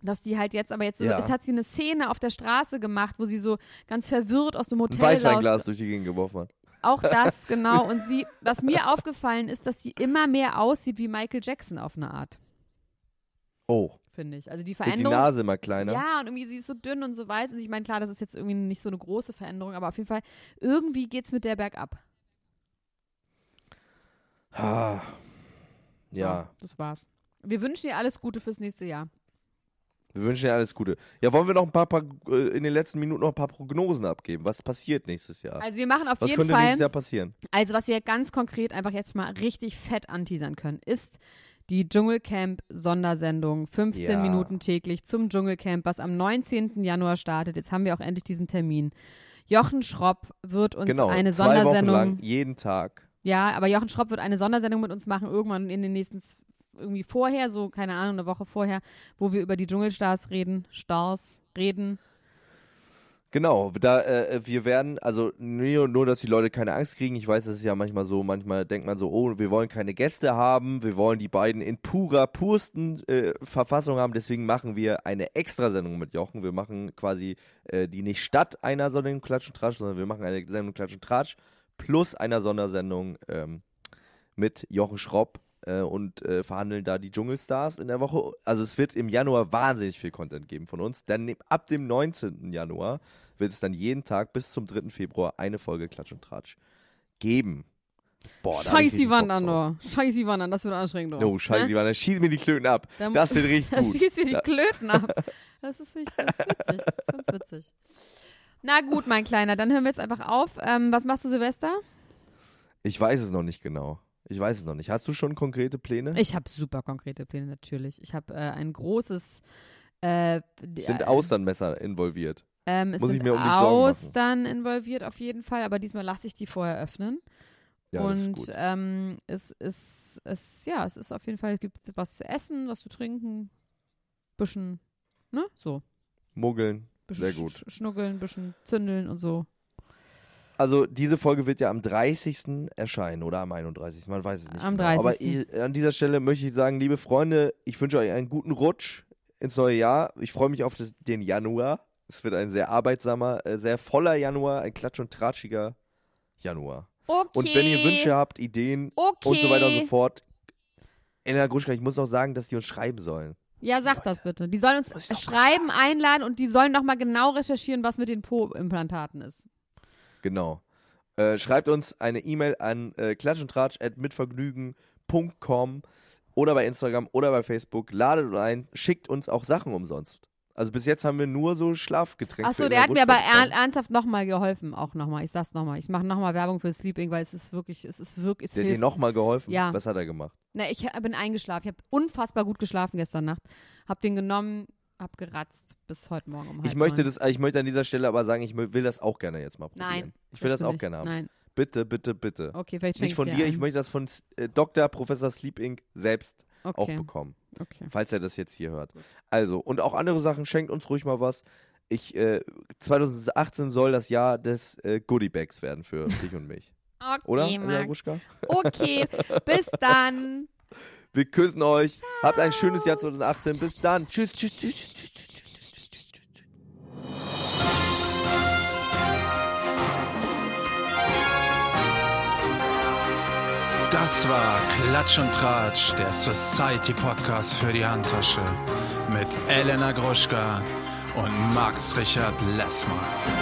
A: Dass die halt jetzt, aber jetzt so,
B: Ja.
A: es hat sie eine Szene auf der Straße gemacht, wo sie so ganz verwirrt aus dem
B: Ein
A: Hotel
B: Weißweinglas
A: raus-
B: durch die Gegend geworfen hat.
A: Auch das, genau. Und sie, was mir aufgefallen ist, dass sie immer mehr aussieht wie Michael Jackson auf eine Art,
B: Oh,
A: finde ich. Also die
B: wird die
A: Veränderung.
B: Nase immer kleiner.
A: Ja, und irgendwie sie ist so dünn und so weiß. Und ich meine, klar, das ist jetzt irgendwie nicht so eine große Veränderung, aber auf jeden Fall, irgendwie geht's mit der bergab.
B: Ah.
A: So,
B: Ja,
A: das war's. Wir wünschen dir alles Gute fürs nächste Jahr.
B: Wir wünschen dir alles Gute. Ja, wollen wir noch ein paar, paar äh, in den letzten Minuten noch ein paar Prognosen abgeben? Was passiert nächstes Jahr?
A: Also wir machen auf
B: Was
A: jeden
B: könnte
A: Fall.
B: nächstes Jahr passieren?
A: Also, was wir ganz konkret einfach jetzt mal richtig fett anteasern können, ist die Dschungelcamp-Sondersendung. 15
B: Ja.
A: Minuten täglich zum Dschungelcamp, was am 19. Januar startet. Jetzt haben wir auch endlich diesen Termin. Jochen Schropp wird uns
B: Genau,
A: eine
B: zwei Wochen
A: Sondersendung.
B: lang, jeden Tag.
A: Ja, aber Jochen Schropp wird eine Sondersendung mit uns machen, irgendwann in den nächsten, irgendwie vorher, so, keine Ahnung, eine Woche vorher, wo wir über die Dschungelstars reden, Stars reden.
B: Genau, da äh, wir werden, also nur, nur, dass die Leute keine Angst kriegen. Ich weiß, das ist ja manchmal so, manchmal denkt man so, oh, wir wollen keine Gäste haben, wir wollen die beiden in purer, pursten äh, Verfassung haben, deswegen machen wir eine Extrasendung mit Jochen. Wir machen quasi die die nicht statt einer Sendung Klatsch und Tratsch, sondern wir machen eine Sendung Klatsch und Tratsch plus einer Sondersendung ähm, mit Jochen Schropp äh, und äh, verhandeln da die Dschungelstars in der Woche. Also es wird im Januar wahnsinnig viel Content geben von uns. Dann ne- ab dem 19. Januar wird es dann jeden Tag bis zum 3. Februar eine Folge Klatsch und Tratsch geben. Boah, richtig Bock
A: Wandern,
B: drauf.
A: nur. Scheiße, Wandern, das wird anstrengend. doch.
B: Oh, scheiße,
A: Ne?
B: Ivana, schieß mir die Klöten ab.
A: Da-
B: Das wird richtig gut.
A: schießt mir die. Klöten ab. Das ist, wichtig, das ist witzig. Das ist ganz witzig. Na gut, mein Kleiner, dann hören wir jetzt einfach auf. Ähm, was machst du Silvester?
B: Ich weiß es noch nicht genau. Ich weiß es noch nicht. Hast du schon konkrete Pläne?
A: Ich habe super konkrete Pläne, natürlich. Ich habe äh, ein großes. Äh,
B: Sind
A: äh,
B: Austernmesser involviert?
A: ähm, es
B: muss ich mir um dich?
A: Austern involviert auf jeden Fall, aber diesmal lasse ich die vorher öffnen.
B: Ja,
A: und ähm, es ist, es, ja, es ist auf jeden Fall, gibt was zu essen, was zu trinken, bisschen, ne, so.
B: Muggeln.
A: Bisschen
B: Sehr gut.
A: sch- Schnuckeln, bisschen zündeln und so.
B: Also diese Folge wird ja am 30. erscheinen oder am 31. Man weiß es nicht.
A: Am
B: genau. Aber
A: 30..
B: ich, an dieser Stelle möchte ich sagen, liebe Freunde, ich wünsche euch einen guten Rutsch ins neue Jahr. Ich freue mich auf das, den Januar. Es wird ein sehr arbeitsamer, äh, sehr voller Januar, ein klatsch- und tratschiger Januar.
A: Okay.
B: Und wenn ihr Wünsche habt, Ideen
A: okay.
B: und so weiter und so fort, Elena Gruschka, ich muss noch sagen, dass die uns schreiben sollen.
A: Ja, sag das bitte. Die sollen uns schreiben, einladen und die sollen nochmal genau recherchieren, was mit den Po-Implantaten ist.
B: Genau. Äh, schreibt uns eine E-Mail an äh, klatschundtratsch.mitvergnügen.com oder bei Instagram oder bei Facebook. Ladet ein, schickt uns auch Sachen umsonst. Also bis jetzt haben wir nur so Schlafgetränke.
A: Achso, der hat mir aber er, ernsthaft nochmal geholfen, auch nochmal. Ich sag's nochmal. Ich mache nochmal Werbung für Sleeping, weil es ist wirklich, es ist wirklich, es
B: Der hat dir nochmal geholfen.
A: Ja.
B: Was hat er gemacht?
A: Na, ich bin eingeschlafen. Ich habe unfassbar gut geschlafen gestern Nacht. Hab den genommen, hab geratzt bis heute Morgen um halb
B: Ich möchte,
A: neun.
B: das, ich möchte an dieser Stelle aber sagen, ich will das auch gerne jetzt mal probieren.
A: Nein.
B: Ich will das, auch
A: nicht.
B: gerne haben.
A: Nein.
B: Bitte, bitte, bitte.
A: Okay, vielleicht
B: Nicht von
A: dir
B: dir, ich möchte das von äh, Dr. Professor Sleeping selbst auch
A: okay.
B: bekommen.
A: okay.
B: falls er das jetzt hier hört. Also, und auch andere Sachen, schenkt uns ruhig mal was. Ich, äh, 2018 soll das Jahr des äh, Goodiebags werden für dich und mich.
A: Okay,
B: Oder. Gruschka?
A: Okay, bis dann.
B: Wir küssen euch. Habt ein schönes Jahr 2018. Bis dann. Tschüss, tschüss, tschüss, tschüss, tschüss.
C: Das war Klatsch und Tratsch, der Society Podcast für die Handtasche mit Elena Groschka und Max Richard Lessmann.